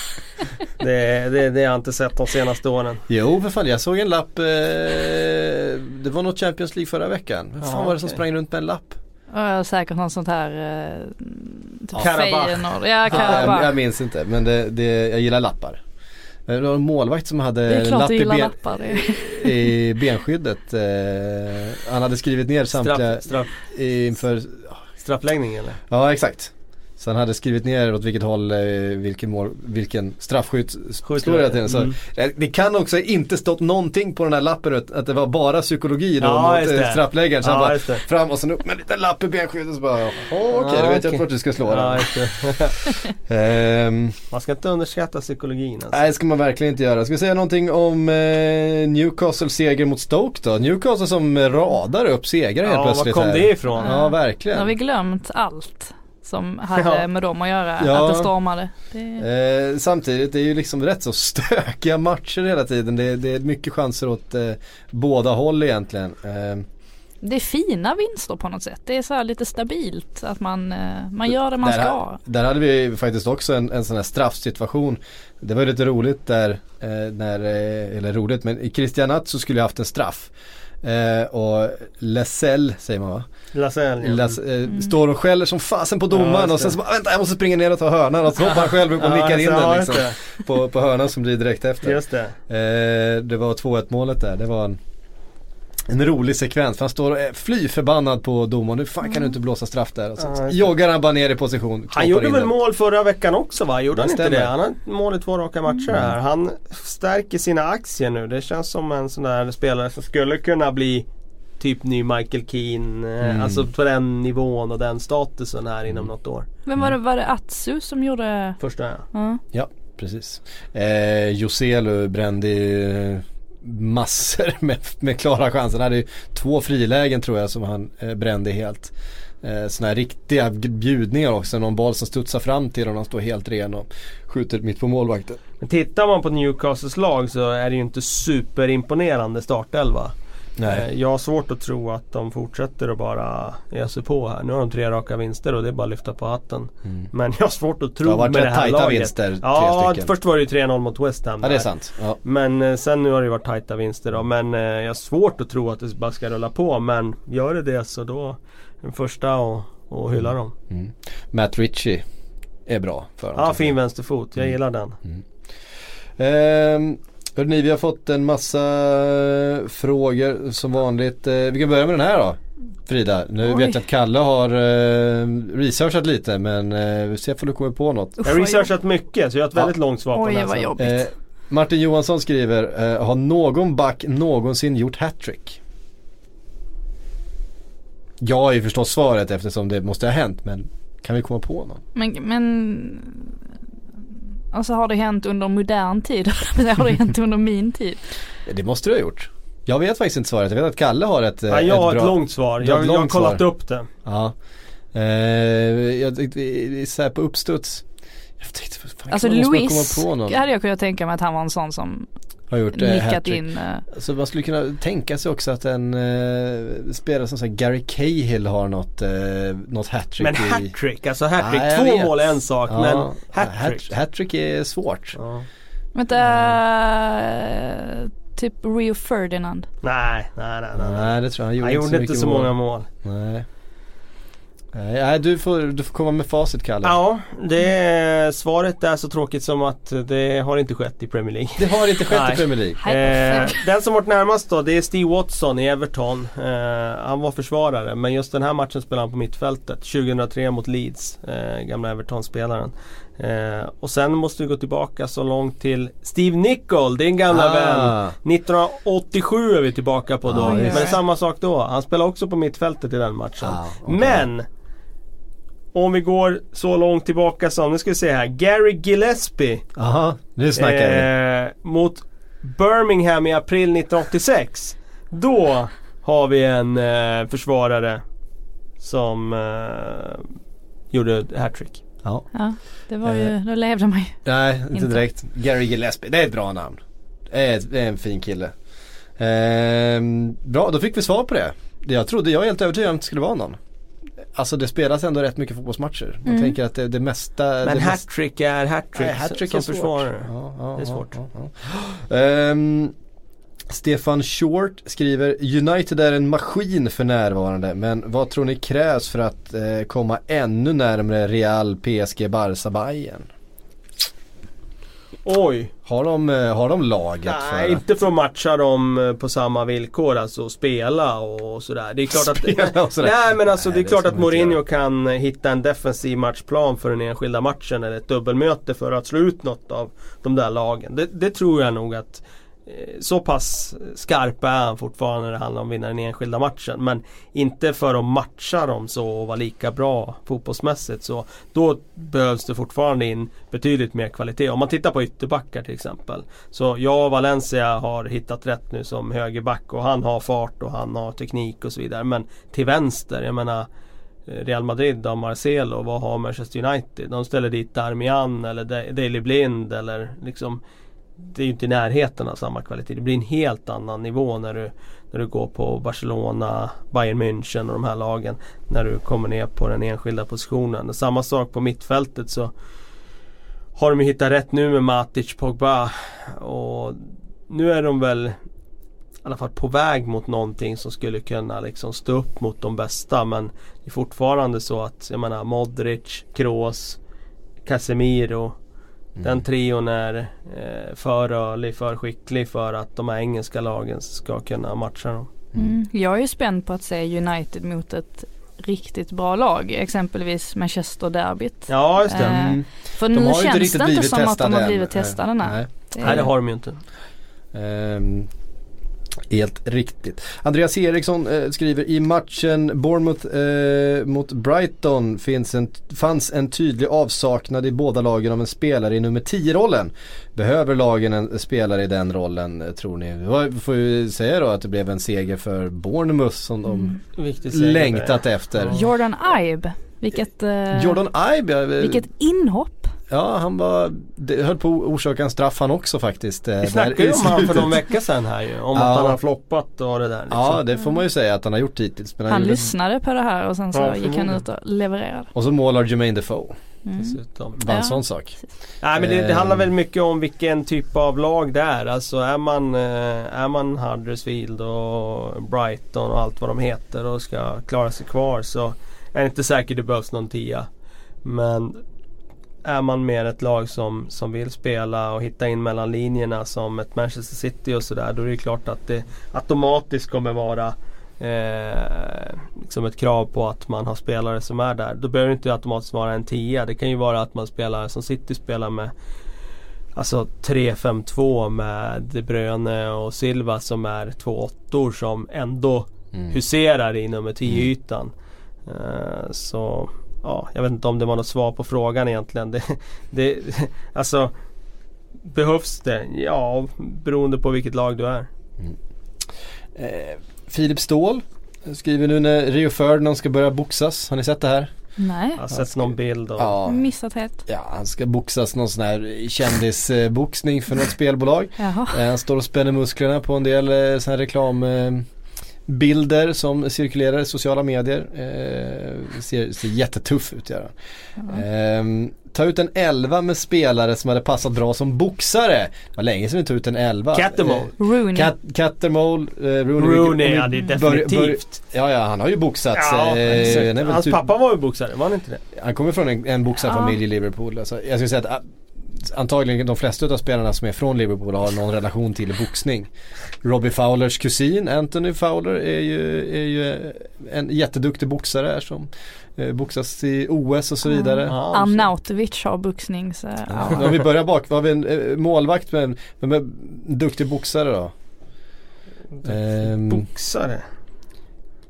S3: Det, det, det, det har jag inte sett de senaste åren.
S1: Jo för fan, jag såg en lapp. Eh, det var något Champions League förra veckan. Vem fan
S3: Ja,
S1: var det som sprang runt med en lapp?
S2: Ja, säkert något sånt här eh, typ
S3: Karabach.
S2: Ja,
S1: Ja, jag,
S2: Karabach.
S1: jag minns inte men det, det, jag gillar lappar. Eh, Det var en målvakt som hade lapp i, ben,
S2: lappar.
S1: I benskyddet. Eh, han hade skrivit ner samtliga
S3: Straff, straff,
S1: inför,
S3: straffläggning eller?
S1: ja exakt. Så han hade skrivit ner åt vilket håll, eh, vilken, mål, vilken straffskytt det hela tiden. Så
S3: Mm.
S1: det, det kan också inte stått någonting på den här lappen att- att det var bara psykologi då
S3: Ja,
S1: mot eh,
S3: det.
S1: straffläggaren. Så han
S3: Ja,
S1: bara
S3: just det.
S1: fram och sen upp med en liten lapp i benskyddet och så bara, "Jaha, okej
S3: Ja,
S1: då vet jag
S3: okej.
S1: inte vart du ska slå
S3: Ja,
S1: den.
S3: just det.
S1: Ehm,
S3: Man ska inte underskatta psykologin alltså.
S1: Nej det ska man verkligen inte göra. Ska vi säga någonting om eh, Newcastle seger mot Stoke då? Newcastle som radar upp segrar helt
S3: Ja, var
S1: plötsligt
S3: kom
S1: här.
S3: det ifrån?
S1: Ja
S2: Nu har
S1: verkligen.
S2: vi glömt allt som hade
S3: Ja.
S2: med dem att göra.
S1: Ja.
S2: Att det stormade. Det,
S1: Eh, samtidigt, det är ju liksom rätt så stökiga matcher hela tiden. Det, det är mycket chanser åt eh, båda håll egentligen. Eh,
S2: det är fina vinster på något sätt. Det är så här lite stabilt att man, eh, man gör det man
S1: där,
S2: ska.
S1: där hade vi faktiskt också en, en sån här straffsituation. Det var lite roligt där, eh, när, eh, eller roligt men i Christianat så skulle jag haft en straff. Och Lessell säger man va?
S3: Lasell ja.
S1: Las, eh, Står och skäller som fasen på domaren
S3: Ja,
S1: och sen så bara vänta jag måste springa ner och ta hörnan och så hoppar han själv upp och
S3: Ja,
S1: nickar in den liksom. På, på hörnan som blir direkt efter.
S3: Just det.
S1: Eh, det var 2-1 målet där. Det var en, en rolig sekvens. För han står och är fly förbannad på domaren. Nu fan kan du inte blåsa straff där. Och så,
S3: Ja,
S1: joggar han bara ner i position.
S3: Han gjorde väl
S1: den.
S3: mål förra veckan också va? Gjorde
S1: Det
S3: han inte det? Han har mål i två raka matcher
S2: Mm.
S3: här. Han stärker sina aktier nu. Det känns som en sån där spelare som skulle kunna bli Typ ny Michael Keane. eh,
S1: Mm.
S3: Alltså på den nivån och den statusen här inom något år.
S2: Vem var det, var det Atsu som gjorde?
S3: Första ja.
S2: Ja.
S1: Ja, precis. Eh, Joselu brände ju eh, massor med, med klara chanser. Han hade ju två frilägen tror jag som han eh, brände helt. Eh, sådana här riktiga bjudningar också. Någon boll som studsar fram till honom. Han står helt ren och skjuter mitt på målvakten.
S3: Men tittar man på Newcastles lag så är det ju inte superimponerande startelva. Eh, Jag har svårt att tro att de fortsätter att bara sig på här. Nu har de tre raka vinster och det är bara att lyfta på hatten.
S1: Mm.
S3: Men jag har svårt att tro
S1: Det har varit
S3: med det här
S1: tajta
S3: laget.
S1: vinster,
S3: Ja, först var det ju 3-0 mot West Ham.
S1: Ja det är sant. Ja.
S3: Men eh, sen nu har det ju varit tajta vinster då. Men eh, jag har svårt att tro att det bara ska rulla på. Men gör det det så då den första och, och hylla dem.
S1: Mm. Matt Ritchie är bra för honom.
S3: Ja, fin vänsterfot. Jag
S1: Mm.
S3: gillar den.
S1: Ehm, hörni, vi har fått en massa eh, frågor som vanligt. Eh, vi kan börja med den här då. Frida, nu
S2: Oj.
S1: vet jag att Kalle har eh, researchat lite men eh, vi ser om du kommer på något.
S3: Jag har
S2: vad
S3: researchat mycket så jag har ett
S1: Ja.
S3: väldigt långt svar på
S2: Oj,
S3: den
S2: vad
S3: här
S2: jobbigt.
S1: Eh, Martin Johansson skriver, eh, har någon back någonsin gjort hattrick? Ja är ju förstås svaret eftersom det måste ha hänt men kan vi komma på någon?
S2: Men, men Alltså har det hänt under modern tid? Eller har det hänt under min tid?
S1: Det måste du ha gjort. Jag vet faktiskt inte svaret. Jag vet att Kalle har ett,
S3: Ja, jag har
S1: ett
S3: ett
S1: bra...
S3: långt svar.
S1: Har
S3: Jag,
S1: ett
S3: jag har
S1: långt
S3: kollat
S1: svar.
S3: upp det.
S1: Ja. Eh, jag det så här på uppstuds. Jag tänkte, fan,
S2: Alltså Louis
S1: komma på någon.
S2: hade jag kunnat tänka mig att han var en sån som
S1: Har gjort eh,
S2: nickat in. eh,
S1: Så man skulle kunna tänka sig också att en eh, spelare som så Gary Cahill har något, eh, något hattrick
S3: Men
S1: i...
S3: hattrick, alltså hattrick.
S1: Jag
S3: Två mål är en sak
S1: Ja,
S3: men
S1: hat-
S3: hattrick.
S1: Hattrick är svårt.
S3: Ja.
S2: Vänta, eh, typ Rio Ferdinand.
S3: Nej, nej, nej. nej.
S1: Nej det tror jag. Han gjorde,
S3: Han gjorde inte så
S1: mål.
S3: många mål.
S1: Nej. Nej, nej, du, får, du får komma med facit Kalle.
S3: Ja, det är, svaret är så tråkigt som att det har inte skett i Premier League.
S1: Det har inte skett
S3: Nej.
S1: i Premier League.
S3: Eh, den som varit närmast då det är Steve Watson i Everton. Eh, han var försvarare men just den här matchen spelade han på mittfältet. 2003 mot Leeds, eh, gamla Everton-spelaren. Eh, och sen måste vi gå tillbaka så långt till Steve Nichol, din gamla
S1: Ah.
S3: vän. 1987 är vi tillbaka på då.
S1: Ah,
S3: Men det är
S1: det.
S3: samma sak då. Han spelade också på mittfältet i den matchen.
S1: Ah, okej.
S3: Men! Om vi går så långt tillbaka som, nu ska vi se här. Gary Gillespie.
S1: Jaha, nu snackar vi.
S3: Eh, mot Birmingham i april 1986. Då har vi en eh, försvarare som eh, gjorde hattrick.
S1: Ja.
S2: Ja, det var ju,
S1: Eh.
S2: då levde man ju.
S1: Nej, inte
S2: Inte.
S1: direkt. Gary Gillespie, det är ett bra namn. Det är, det är en fin kille. Ehm, bra, då fick vi svar på det. Jag trodde, jag är helt övertygad om att det skulle vara någon. Alltså det spelas ändå rätt mycket fotbollsmatcher. Man
S2: Mm.
S1: tänker att det, det mesta...
S3: Men hattrick är hattrick
S1: hattrick
S3: som
S1: svårt.
S3: försvarare.
S1: Ja, ja,
S3: Det är svårt.
S1: Ja, ja. Ehm, Stefan Short skriver United är en maskin för närvarande men vad tror ni krävs för att eh, komma ännu närmare Real, PSG, Barca, Bayern?
S3: Oj!
S1: Har de, eh, har de laget
S3: Nej,
S1: för
S3: inte för att matcha dem eh, på samma villkor. Alltså spela och sådär. Det är klart att...
S1: Spela och sådär.
S3: Nej men alltså
S1: Nej,
S3: det är
S1: det
S3: klart att Mourinho kan hitta en defensiv matchplan för den enskilda matchen eller ett dubbelmöte för att slå ut något av de där lagen. Det, det tror jag nog att Eh, så pass skarp är han fortfarande när det handlar om att vinna den enskilda matchen. Men inte för att matcha dem så och vara lika bra fotbollsmässigt. Så då behövs det fortfarande in betydligt mer kvalitet. Om man tittar på ytterbackar till exempel. Så jag och Valencia har hittat rätt nu som högerback och han har fart och han har teknik och så vidare. Men till vänster, jag menar eh, Real Madrid och Marcelo, vad har Manchester United? De ställer dit Darmian eller Da- Daley Blind eller liksom det är ju inte i närheten av samma kvalitet. Det blir en helt annan nivå när du När du går på Barcelona, Bayern München och de här lagen När du kommer ner på den enskilda positionen. Samma sak på mittfältet så Har de ju hittat rätt nu med Matic, Pogba och Nu är de väl i alla fall på väg mot någonting som skulle kunna liksom stå upp mot de bästa men det är fortfarande så att jag menar Modric, Kroos, Casemiro den trion är eh, för rörlig, för skicklig för att de här engelska lagen ska kunna matcha dem.
S2: Mm. Jag är ju spänd på att se United mot ett riktigt bra lag, exempelvis Manchester derbyt.
S3: Ja just det.
S2: Eh,
S1: Mm.
S2: För
S1: De
S2: nu
S1: har ju inte
S2: känns det inte som att de har blivit testade. Nej.
S1: Nej.
S2: Det-
S3: Nej det har de ju inte.
S1: Ehm, helt riktigt. Andreas Eriksson eh, skriver i matchen Bournemouth eh, mot Brighton finns en, fanns en tydlig avsaknad i båda lagen av en spelare i nummer 10-rollen. Behöver lagen en spelare i den rollen eh, tror ni? Vi får ju säga då att det blev en seger för Bournemouth som de
S2: Mm.
S1: Längtat efter.
S2: Jordan Ibe, vilket, eh,
S1: Jordan Ibe, eh,
S2: vilket inhopp.
S1: Ja han var, det höll på att orsaka en straff han också faktiskt. eh,
S3: Vi snackade ju om han för någon vecka sedan här ju. Om
S1: Ja.
S3: att han har floppat och det där. Liksom.
S1: Ja det får man ju säga att han har gjort hittills. Men
S2: Han
S1: gjorde-
S2: lyssnade på det här och sen så
S3: Ja,
S2: gick han ut och levererade.
S1: Och så målar Jermaine Defoe.
S2: Mm.
S3: Dessutom.
S1: Bara en
S2: Ja.
S1: sån sak.
S3: Nej men det, det
S1: Ehm.
S3: handlar väl mycket om vilken typ av lag det är. Alltså är man, eh, är man Huddersfield och Brighton och allt vad de heter och ska klara sig kvar så är det inte säkert det behövs någon tia. Men är man mer ett lag som, som vill spela och hitta in mellan linjerna som ett Manchester City och sådär. Då är det klart att det automatiskt kommer vara eh, liksom ett krav på att man har spelare som är där. Då behöver det inte automatiskt vara en tia. Det kan ju vara att man spelar som City spelar med Alltså 3-5-2 med De Bruyne och Silva som är två åttor som ändå
S1: Mm.
S3: huserar i nummer 10-ytan. Eh, så ja, jag vet inte om det var något svar på frågan egentligen. Det, det, alltså Behövs det? Ja, beroende på vilket lag du är.
S1: Eh, Filip Ståhl skriver nu när Rio Ferdinand ska börja boxas. Har ni sett det här?
S2: Nej,
S3: Jag har sett någon bild och
S1: Ja.
S2: missat helt.
S1: Ja, han ska boxas någon sån här kändisboxning för något spelbolag.
S2: Jaha.
S1: Eh, Han står och spänner musklerna på en del eh, såna här reklambilder som cirkulerar i sociala medier. Eh, ser, ser jättetuff ut gör han. Ehm, ta ut en 11 med spelare som hade passat bra som boxare. Det var länge sedan vi tog ut en 11.
S3: Cattermole.
S1: Eh,
S2: Rooney.
S1: Cat, Cattermole, eh, Rooney.
S3: Rooney, ja det är definitivt.
S1: bör- ja, ja, han har ju boxats.
S3: Ja,
S1: eh,
S3: Hans
S1: typ-
S3: pappa var ju boxare, var han inte det?
S1: Han kommer från en, en boxarfamilj i Liverpool. Alltså, jag skulle säga att ah, antagligen de flesta av spelarna som är från Liverpool har någon relation till boxning. Robbie Fowlers kusin Anthony Fowler är ju, är ju en jätteduktig boxare som eh, boxas i OS och så vidare.
S3: Ja,
S2: Arnautovic har boxning så
S1: Ja. Om vi börjar bak, har vi en eh, målvakt med en, med en duktig boxare då? Ehm,
S3: Boxare.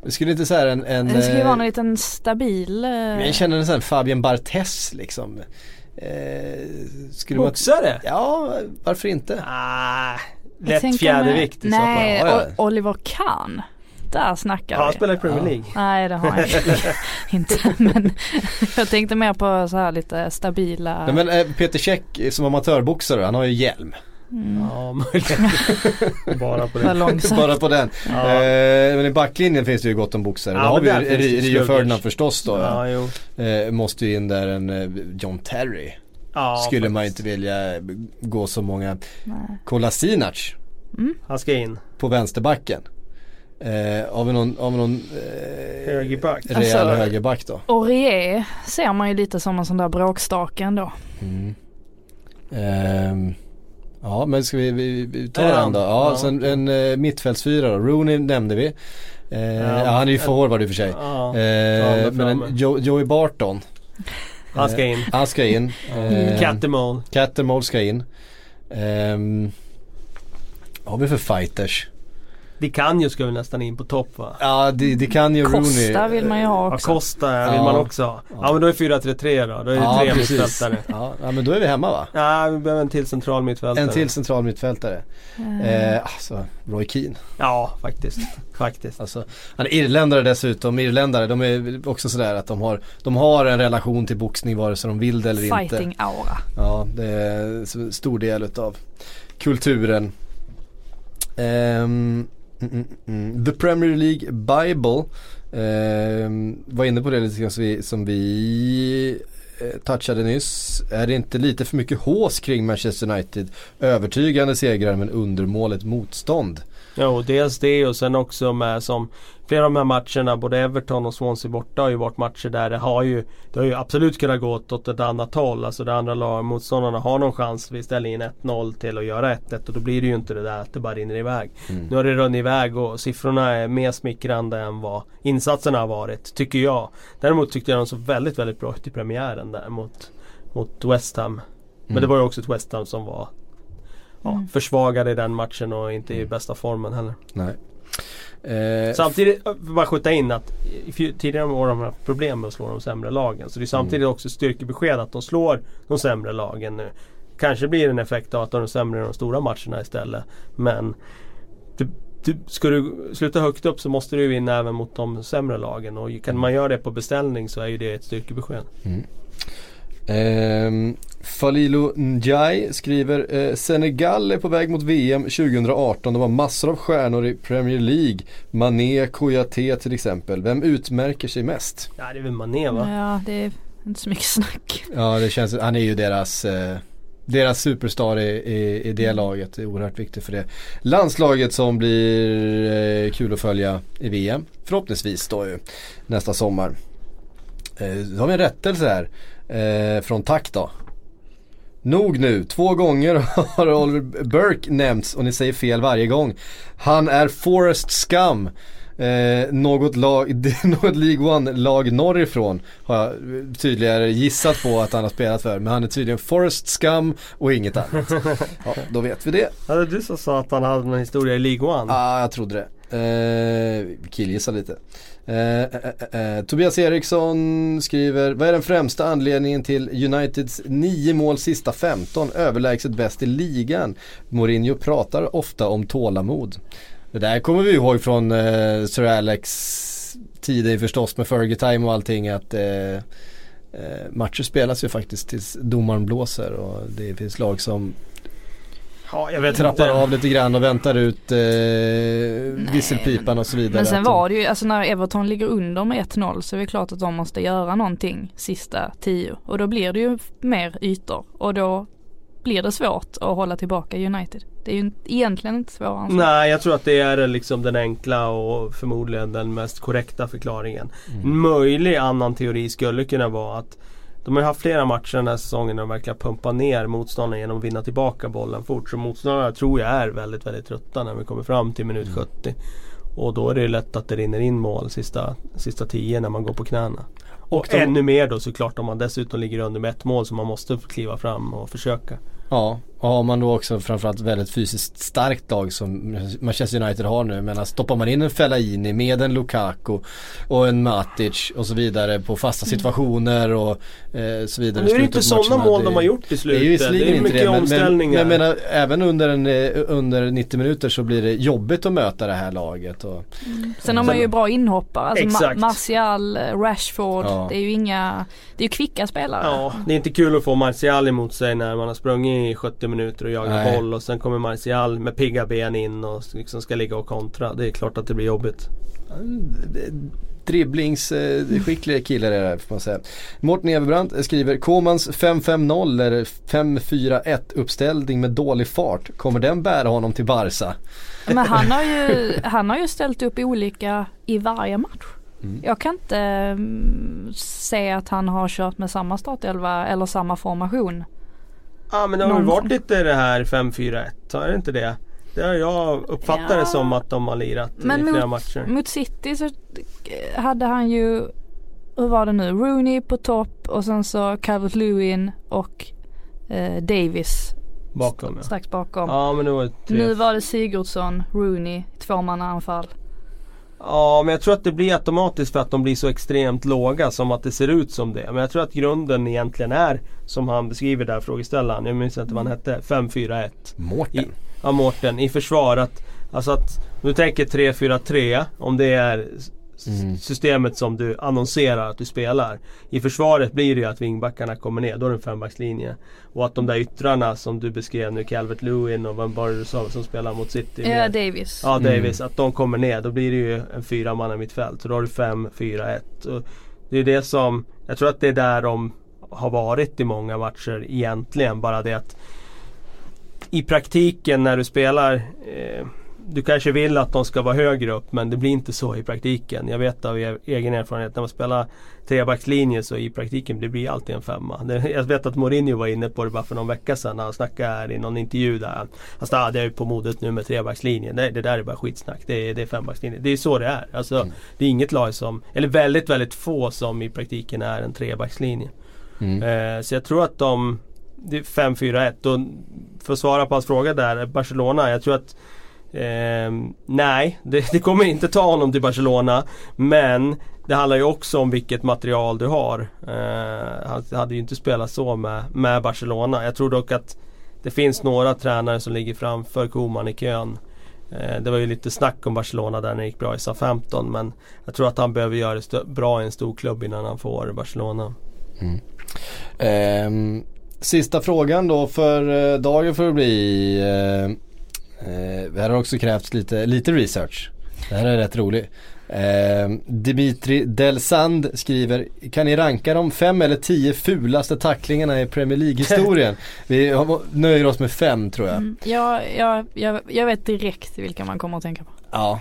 S1: skulle inte säga en, en
S2: Det skulle ju
S1: eh,
S2: vara en liten stabil eh,
S1: men jag känner en sån här Fabien Barthez liksom. Eh, skulle man,
S3: Boxare?
S1: ja, varför inte?
S3: Ah, lätt fjädervikt i.
S2: Nej,
S1: Ja, ja.
S2: Oliver Kahn. Där snackar
S3: Ja, han
S2: vi.
S3: spelar i Premier
S1: Ja.
S3: League.
S2: Nej det har han inte. Men jag tänkte mer på så här lite stabila.
S1: Nej, men eh, Peter Käck som amatörboxare, han har ju hjälm.
S2: Mm,
S3: Ja, möjligen. Bara på
S2: långsamt.
S1: Bara på den.
S3: Ja.
S1: Eh, men i backlinjen finns det ju gott om boxare.
S3: Ja,
S1: Då har vi ju Rio. Ferdinand förstås då. Ja.
S3: Ja, jo.
S1: Eh, måste ju in där en eh, John Terry.
S3: Ja,
S1: Skulle man
S3: faktiskt.
S1: inte vilja gå så många. Kolasinac
S3: Han ska in.
S1: på vänsterbacken. Eh, har vi någon, har vi någon eh,
S3: Högerback.
S1: rejäl
S2: Alltså-
S1: högerback då?
S2: Aurier ser man ju lite som en sån där bråkstake ändå.
S1: Mm. Ehm, ja men ska vi, vi, vi
S3: Ja,
S1: den då. Ja,
S3: ja.
S1: sen en uh, mittfältsfyra då. Rooney nämnde vi. Eh, ja.
S3: Ja.
S1: han är ju forward i och för sig.
S3: Ja,
S1: Eh, men en jo, Joey Barton.
S3: han ska
S1: Eh,
S3: in.
S1: Han ska in. Eh,
S3: Cattermole.
S1: Cattermole ska in. Ehm, vad har vi för fighters?
S3: Det kan ju ska väl nästan in på topp va?
S1: Ja det, det kan ju Rooney.
S2: Costa vill man ju ha
S3: Ja,
S2: också.
S3: Costa vill
S1: Ja.
S3: man också ha. Ja men då är 4-3-3 då. Då är det
S1: Ja,
S3: tre
S1: precis.
S3: mittfältare.
S1: Ja, ja men då är vi hemma va?
S3: Ja vi behöver en till central mittfältare.
S1: En till central mittfältare.
S2: Eh,
S1: Eh, alltså Roy Keane.
S3: Ja faktiskt. Faktiskt.
S1: Alltså, han är irländare dessutom. Irländare de är också sådär att de har, de har en relation till boxning vare sig de vill det eller inte.
S2: Fighting aura.
S1: Ja, det är en stor del utav kulturen. Ehm, Mm, mm, mm. The Premier League Bible eh, var inne på det lite grann som vi, som vi eh, touchade nyss. Är det inte lite för mycket hås kring Manchester United? Övertygande segrar men undermåligt motstånd.
S3: Jo, dels det och sen också med som Flera av de här matcherna, både Everton och Swansea borta har ju varit matcher där det har ju Det har ju absolut kunnat gå åt ett annat håll. Alltså det andra lag, motståndarna har någon chans. Vi ställer in 1-0 till att göra 1-1 och då blir det ju inte det där att det bara rinner iväg. Nu har det runnit iväg och siffrorna är mer smickrande än vad insatserna har varit, tycker jag. Däremot tyckte jag de såg väldigt, väldigt bra ut i premiären där mot, mot West Ham. Men
S1: Mm.
S3: det var ju också ett West Ham som var ja,
S2: Mm.
S3: försvagade i den matchen och inte i bästa formen heller.
S1: Nej. Eh,
S3: Samtidigt, bara skjuta in att tidigare år har de haft problem med att slå de sämre lagen. Så det är samtidigt
S1: Mm.
S3: också styrkebesked att de slår de sämre lagen nu. Kanske blir det en effekt av att de är sämre i de stora matcherna istället. Men du, du, ska du sluta högt upp så måste du vinna även mot de sämre lagen. Och kan man göra det på beställning så är ju det ett styrkebesked.
S1: Ehm, Falilo Njai skriver eh, Senegal är på väg mot VM 2018. Det var massor av stjärnor i Premier League. Mané, Kouyaté till exempel. Vem utmärker sig mest?
S3: Ja det är väl Mané va?
S2: Ja, det är inte så mycket snack.
S1: Ja det känns, han är ju deras eh, deras superstar i, i, i det laget. Det är oerhört viktigt för det. Landslaget som blir eh, kul att följa i VM. Förhoppningsvis då ju nästa sommar. Eh, då har vi en rättelse här. Eh, från Tack då. Nog nu, två gånger har Oliver Burke nämnts och ni säger fel varje gång. Han är Forest Scum. Eh, något, lag, något League One-lag norrifrån har jag tydligare gissat på att han har spelat för. Men han är tydligen Forest Scum och inget annat. Ja, då vet vi det.
S3: Ja, det du som sa att han hade någon historia i League One.
S1: Ja, ah, jag trodde det. Eh, killgissa lite. Eh eh, eh, eh, eh, Tobias Eriksson skriver, vad är den främsta anledningen till Uniteds nio mål sista 15? Överlägset bäst i ligan. Mourinho pratar ofta om tålamod. Det där kommer vi ihåg från eh, Sir Alex tider förstås med Fergie-time och allting att eh, eh, matcher spelas ju faktiskt tills domaren blåser och det finns lag som
S3: Ja, jag vet
S1: trappar
S3: inte.
S1: av lite grann och väntar ut eh, visselpipan och så vidare.
S2: Men sen var det ju, alltså när Everton ligger under med 1-0 så är det klart att de måste göra någonting sista 10 och då blir det ju mer ytor och då blir det svårt att hålla tillbaka United. Det är ju inte- egentligen inte svårare än så.
S3: Nej, jag tror att det är liksom den enkla och förmodligen den mest korrekta förklaringen.
S1: Mm.
S3: En möjlig annan teori skulle kunna vara att de har ju haft flera matcher den här säsongen där de verkligen pumpar ner motståndaren genom att vinna tillbaka bollen fort. Så motståndarna tror jag är väldigt, väldigt trötta när vi kommer fram till minut 70. Och då är det ju lätt att det rinner in mål sista, sista tio när man går på knäna. Och,
S1: de-
S3: ännu mer då såklart om man dessutom ligger under med ett mål så man måste kliva fram och försöka.
S1: Ja, och har man då också framförallt väldigt fysiskt starkt lag som Manchester United har nu. Men stoppar man in en Fellaini med en Lukaku och en Matic och så vidare på fasta situationer och eh, så vidare.
S3: Men nu är det inte sådana mål de har gjort i
S1: Det är
S3: slutet.
S1: ju visserligen
S3: det är
S1: inte
S3: mycket
S1: det men, men, men menar även under, en, eh, under 90 minuter så blir det jobbigt att möta det här laget. Och,
S2: Sen har man ju bra inhoppare, alltså Ma-
S3: Exakt.
S2: Martial, eh, Rashford.
S1: Ja.
S2: Det är ju inga, det är ju kvicka spelare.
S3: Ja, det är inte kul att få Martial emot sig när man har sprungit i 70 minuter och jagat
S1: Nej.
S3: boll och sen kommer Martial med pigga ben in och liksom ska ligga och kontra. Det är klart att det blir jobbigt.
S1: dribblingsskicklig kille är det här, får man säga. Mårten Everbrant skriver Komans 5-5-0 eller 5-4-1 uppställning med dålig fart. Kommer den bära honom till Barca?
S2: Men han har ju, han har ju ställt upp olika i varje match.
S1: Mm.
S2: Jag kan inte mm, se att han har kört med samma startelva eller samma formation.
S3: Ja men det har väl varit lite det här 5-4-1, är det inte det? Det har jag uppfattat
S2: Ja.
S3: det som att de har lirat
S2: Men
S3: i flera
S2: mot,
S3: matcher.
S2: mot City så hade han ju, hur var det nu, Rooney på topp och sen så Calvert Lewin och eh, Davis
S3: Bakom ja.
S2: strax bakom.
S3: Ja men det var tre.
S2: Nu var det Sigurdsson, Rooney, tvåmannaanfall.
S3: Ja men jag tror att det blir automatiskt för att de blir så extremt låga som att det ser ut som det. Men jag tror att grunden egentligen är som han beskriver där frågeställaren. Jag minns inte vad han hette. 5-4-1.
S1: Mårten?
S3: I- Ja Mårten, i försvar att Alltså att du tänker 3-4-3 om det är
S1: Mm.
S3: systemet som du annonserar att du spelar. I försvaret blir det ju att vingbackarna kommer ner, då är det en fembackslinje. Och att de där yttrarna som du beskrev nu, Calvert Lewin och vem var det du sa som spelar mot City?
S2: Ja,
S3: med-
S2: Davis.
S3: Ja,
S1: Mm.
S3: Davis. Att de kommer ner. Då blir det ju en fyra man mittfält. Så då har du 5-4-1. Och Det är det som, jag tror att det är där de har varit i många matcher egentligen. Bara det att i praktiken när du spelar eh, du kanske vill att de ska vara högre upp men det blir inte så i praktiken. Jag vet av egen erfarenhet när man spelar trebackslinje så i praktiken det blir alltid en femma. Det, jag vet att Mourinho var inne på det bara för någon vecka sedan när han snackade i någon intervju där. Han alltså, ah, det är ju på modet nu med trebackslinjen. Det, det där är bara skitsnack. Det, är- det är fembackslinje. Det är så det är. Alltså, Det är inget lag som, eller väldigt väldigt få som i praktiken är en trebackslinje.
S1: Mm.
S3: Eh, så jag tror att de det är 5-4-1 och för att svara på hans fråga där, Barcelona, jag tror att eh, Nej, det, det kommer inte ta honom till Barcelona Men det handlar ju också om vilket material du har. Eh, han hade ju inte spelat så med, med Barcelona. Jag tror dock att det finns några tränare som ligger framför Koman i kön. Eh, det var ju lite snack om Barcelona där när det gick bra i SA-15 men jag tror att han behöver göra det stö- bra i en stor klubb innan han får Barcelona. Mm.
S1: Ehm, sista frågan då för eh, dagen får det bli. Eh, Eh, det här har också krävts lite, lite research. Det här är rätt roligt. Eh, Dimitri Delsand skriver, kan ni ranka de fem eller tio fulaste tacklingarna i Premier League-historien? Vi har- nöjer oss med fem tror jag.
S2: Mm. Jag, jag, jag, jag vet direkt vilka man kommer att tänka på.
S1: Ja.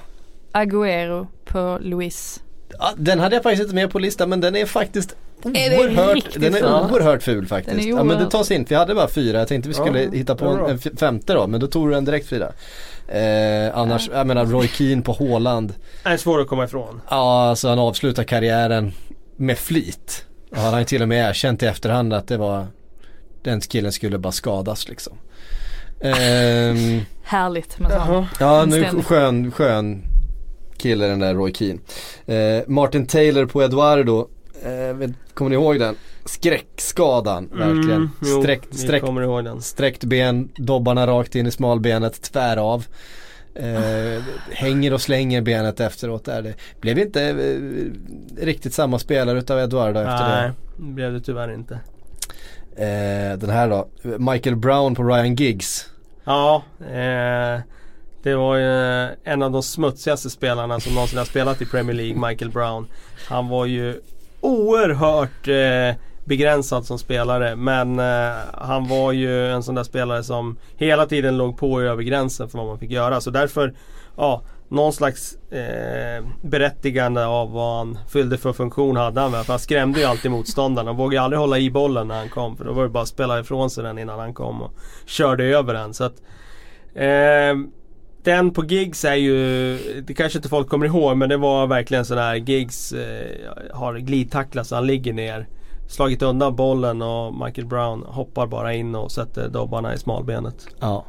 S2: Agüero på Luis.
S1: ja. Den hade jag faktiskt inte med på listan men den är faktiskt oerhört, den är oerhört ful faktiskt.
S2: Den är
S1: ja men det
S2: oerhört-
S1: tas in, för jag hade bara fyra. Jag tänkte vi skulle
S3: Ja,
S1: hitta på en, en femte då, men då tog du en direkt fyra. Eh, annars, jag menar Roy Keane på Haaland.
S3: Det är svårt att komma ifrån.
S1: Ja, alltså han avslutar karriären med flit. Och han har ju till och med erkänt i efterhand att det var den killen skulle bara skadas liksom. Ehm,
S2: Härligt med sån.
S1: ja, nu skön, skön kille den där Roy Keane. Eh, Martin Taylor på Eduardo. Eh, vet, kommer ni ihåg den? Skräckskadan verkligen.
S3: Mm, jo,
S1: Sträckt, sträckt,
S3: kommer ihåg den.
S1: sträckt ben, dobbarna rakt in i smalbenet, tvär av. Eh, hänger och slänger benet efteråt där. Det blev inte eh, riktigt samma spelare utav Eduardo efter
S3: Nej, det blev det tyvärr inte.
S1: Eh, den här då, Michael Brown på Ryan Giggs.
S3: Ja, eh, det var ju eh, en av de smutsigaste spelarna som någonsin har spelat i Premier League, Michael Brown. Han var ju oerhört eh, begränsad som spelare men eh, han var ju en sån där spelare som hela tiden låg på över gränsen för vad man fick göra. Så därför, ja, någon slags eh, berättigande av vad han fyllde för funktion hade han väl. För han skrämde ju alltid motståndarna. Han vågade aldrig hålla i bollen när han kom. För då var det bara att spela ifrån sig den innan han kom och körde över den. Så att, eh, den på gigs är ju, det kanske inte folk kommer ihåg men det var verkligen sån här gigs eh, har glidtacklat så han ligger ner. Slagit undan bollen och Michael Brown hoppar bara in och sätter dobbarna i smalbenet.
S1: Ja.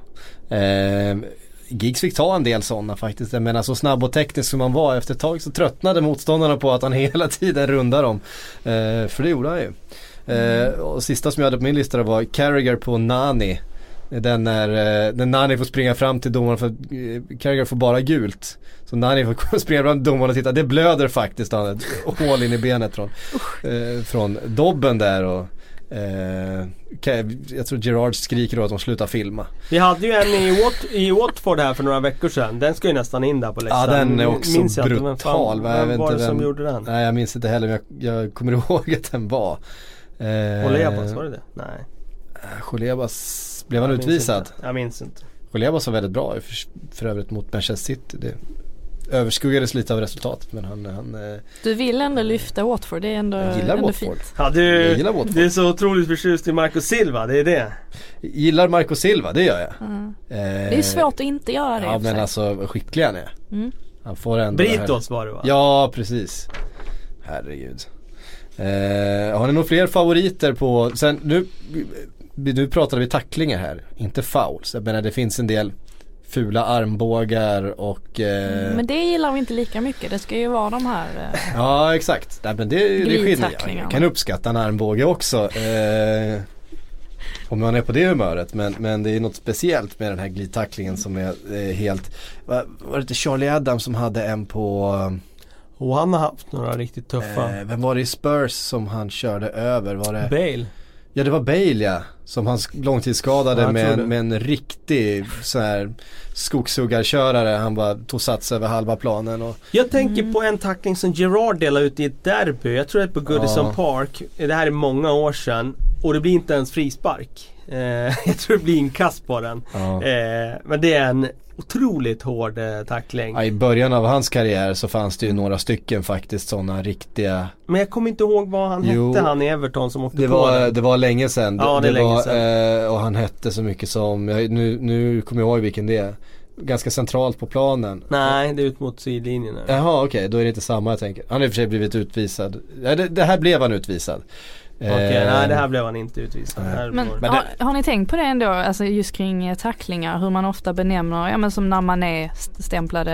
S1: Eh, Giggs fick ta en del sådana faktiskt. Jag menar så snabb och teknisk som han var efter ett tag så tröttnade motståndarna på att han hela tiden rundar dem. Eh, för det gjorde han ju. Eh, och sista som jag hade på min lista var Carragher på Nani. Den när, eh, när Nani får springa fram till domaren för att eh, Carragher får bara gult. Så Nani får springa fram till domaren och titta. Det blöder faktiskt. Han ett hål in i benet från, eh, från dobben där. Och, eh, jag tror Gerard skriker då att de slutar filma.
S3: Vi hade ju en i, Wat i Watford här för några veckor sedan. Den ska ju nästan in där på listan.
S1: Ja den är också
S3: Minns jag inte, vem
S1: brutal.
S3: fan- Vem var det
S1: inte
S3: som
S1: vem-
S3: gjorde den?
S1: Nej jag minns inte heller men jag, jag kommer ihåg att den var. Eh,
S3: Olebas, var det det? Nej.
S1: Cholebas, blev han
S3: Jag
S1: utvisad?
S3: inte. Jag minns inte.
S1: Cholebas var väldigt bra för, för övrigt mot Manchester City. Det överskuggades lite av resultatet men han, han eh,
S2: Du vill ändå lyfta Watford, det är ändå,
S1: Jag gillar
S2: ändå
S1: Watford.
S2: fint.
S3: Ja,
S1: Jag
S3: du,
S1: gillar Watford.
S3: du är så otroligt förtjust i Marco Silva, det är det.
S1: gillar Marco Silva, det gör jag.
S2: Mm.
S1: Eh,
S2: Det är svårt att inte göra det
S1: Ja men
S2: sig.
S1: alltså vad skicklig han är.
S2: Mm.
S1: Han får ändå
S3: Britos var det va?
S1: Ja precis. Herregud. Eh, har ni några fler favoriter på, sen nu, nu pratade vi tacklingar här, inte fouls. Jag menar det finns en del fula armbågar och eh,
S2: Men det gillar vi inte lika mycket. Det ska ju vara de här eh,
S1: Ja exakt, Nej, men det, det är skillnad. Jag, kan uppskatta en armbåge också. Eh, om man är på det humöret men, men det är något speciellt med den här glidtacklingen som är eh, helt Var, var det inte Charlie Adams som hade en på
S3: Och han har haft några riktigt tuffa.
S1: eh, Vem var det i Spurs som han körde över? Var det,
S3: Bale.
S1: Ja det var Bale ja. Som han sk- långtidsskadade
S3: Ja,
S1: med, en, med en riktig så här skogshuggarkörare. Han bara tog sats över halva planen och
S3: Jag tänker på en tackling som Gerard delade ut i ett derby. Jag tror det är på Goodison
S1: Ja.
S3: Park. Det här är många år sedan. Och det blir inte ens frispark. Eh, jag tror det blir inkast på den.
S1: ja.
S3: Eh, men det är en otroligt hård eh, tackling.
S1: Ja, I början av hans karriär så fanns det ju några stycken faktiskt sådana riktiga
S3: Men jag kommer inte ihåg vad han
S1: Jo.
S3: hette han i Everton som åkte
S1: Det
S3: på
S1: var,
S3: den.
S1: det var länge sedan.
S3: Ja, det är länge
S1: var,
S3: sedan.
S1: eh, och han hette så mycket som, nu, nu kommer jag ihåg vilken det är. Ganska centralt på planen.
S3: Nej, det är ut mot sidlinjen.
S1: Jaha okej, då är det inte samma jag tänker. Han har i och för sig blivit utvisad. Det, det här blev han utvisad.
S3: Okej,
S1: Eh,
S3: nej det här blev han inte utvisad.
S2: Men,
S1: Men
S2: har,
S1: det-
S2: har ni tänkt på det ändå, alltså just kring eh, tacklingar, hur man ofta benämner, ja men som när man är st- stämplade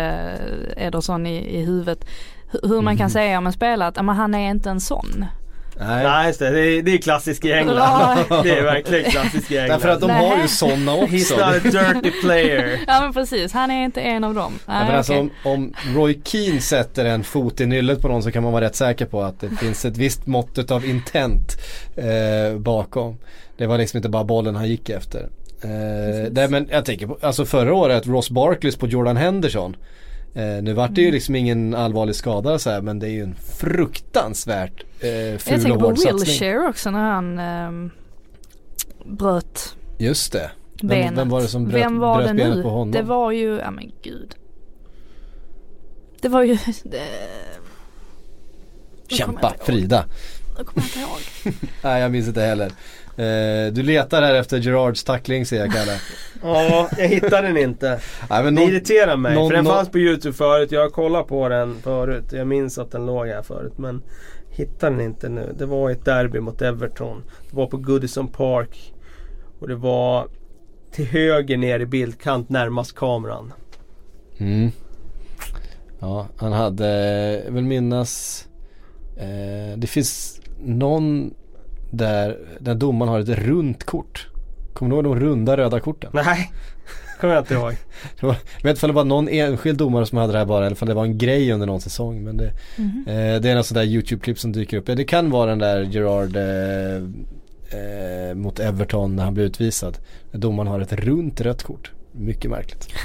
S2: eh, Ederson i, i huvudet. Hur man kan
S1: Mhm.
S2: säga om en spelare att men han är inte en sån.
S1: Nej.
S3: Nej just det, det är, det är klassisk i England. Det är verkligen klassisk i England.
S1: Därför att de
S2: Nej.
S1: har ju sådana
S3: He's
S1: också.
S3: not a dirty player.
S2: Ja men precis, han är inte en av dem.
S1: Ja,
S2: Nej,
S1: men alltså, om, om Roy Keane sätter en fot i nyllet på någon så kan man vara rätt säker på att det finns ett visst mått av intent eh, bakom. Det var liksom inte bara bollen han gick efter. Eh, nej, men jag tänker på, alltså förra året Ross Barkley på Jordan Henderson. Eh, nu vart det
S2: Mm.
S1: ju liksom ingen allvarlig skada så här, men det är ju en fruktansvärt eh,
S2: Jag
S1: ful
S2: tänker
S1: och
S2: på. Wilshire också när han ehm, bröt
S1: Just det. Vem,
S2: benet.
S1: vem var det som bröt,
S2: Vem var
S1: bröt
S2: det
S1: benet
S2: nu?
S1: på honom?
S2: Det var ju, ja men gud. Det var ju, det, Nu
S1: Kämpa
S2: jag.
S1: Frida.
S2: jag kommer inte ihåg.
S1: Nej jag minns inte heller. Eh, du letar här efter Gerards tackling ser jag Kalle.
S3: Ja, jag hittar den inte.
S1: Nej, men
S3: Det
S1: någon,
S3: irriterar mig.
S1: någon-
S3: för den
S1: någon-
S3: fanns på Youtube förut. Jag har kollat på den förut. Jag minns att den låg här förut. Men hittar den inte nu. Det var ett derby mot Everton. Det var på Goodison Park. Och det var till höger ner i bildkant närmast kameran.
S1: Mm. Ja, han hade, jag vill minnas, eh, det finns någon där, där domaren har ett runt kort. Kommer du ihåg de runda röda korten?
S3: Nej, kommer jag inte ihåg.
S1: Det var, jag vet inte om det var någon enskild domare som hade det här bara eller om det var en grej under någon säsong. Men det,
S2: Mhm.
S1: eh, det är något sånt där YouTube-klipp som dyker upp. Ja, det kan vara den där Gerard eh, eh, mot Everton när han blir utvisad. Domaren har ett runt rött kort. Mycket märkligt.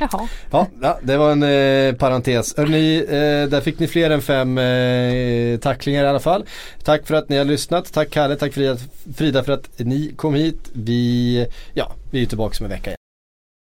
S2: Jaha.
S1: Ja, ja det var en eh, parentes. Hörrni, eh, där fick ni fler än fem eh, tacklingar i alla fall. Tack för att ni har lyssnat. Tack Kalle, tack Frida, Frida för att ni kom hit. Vi, ja, vi är tillbaka om en vecka igen.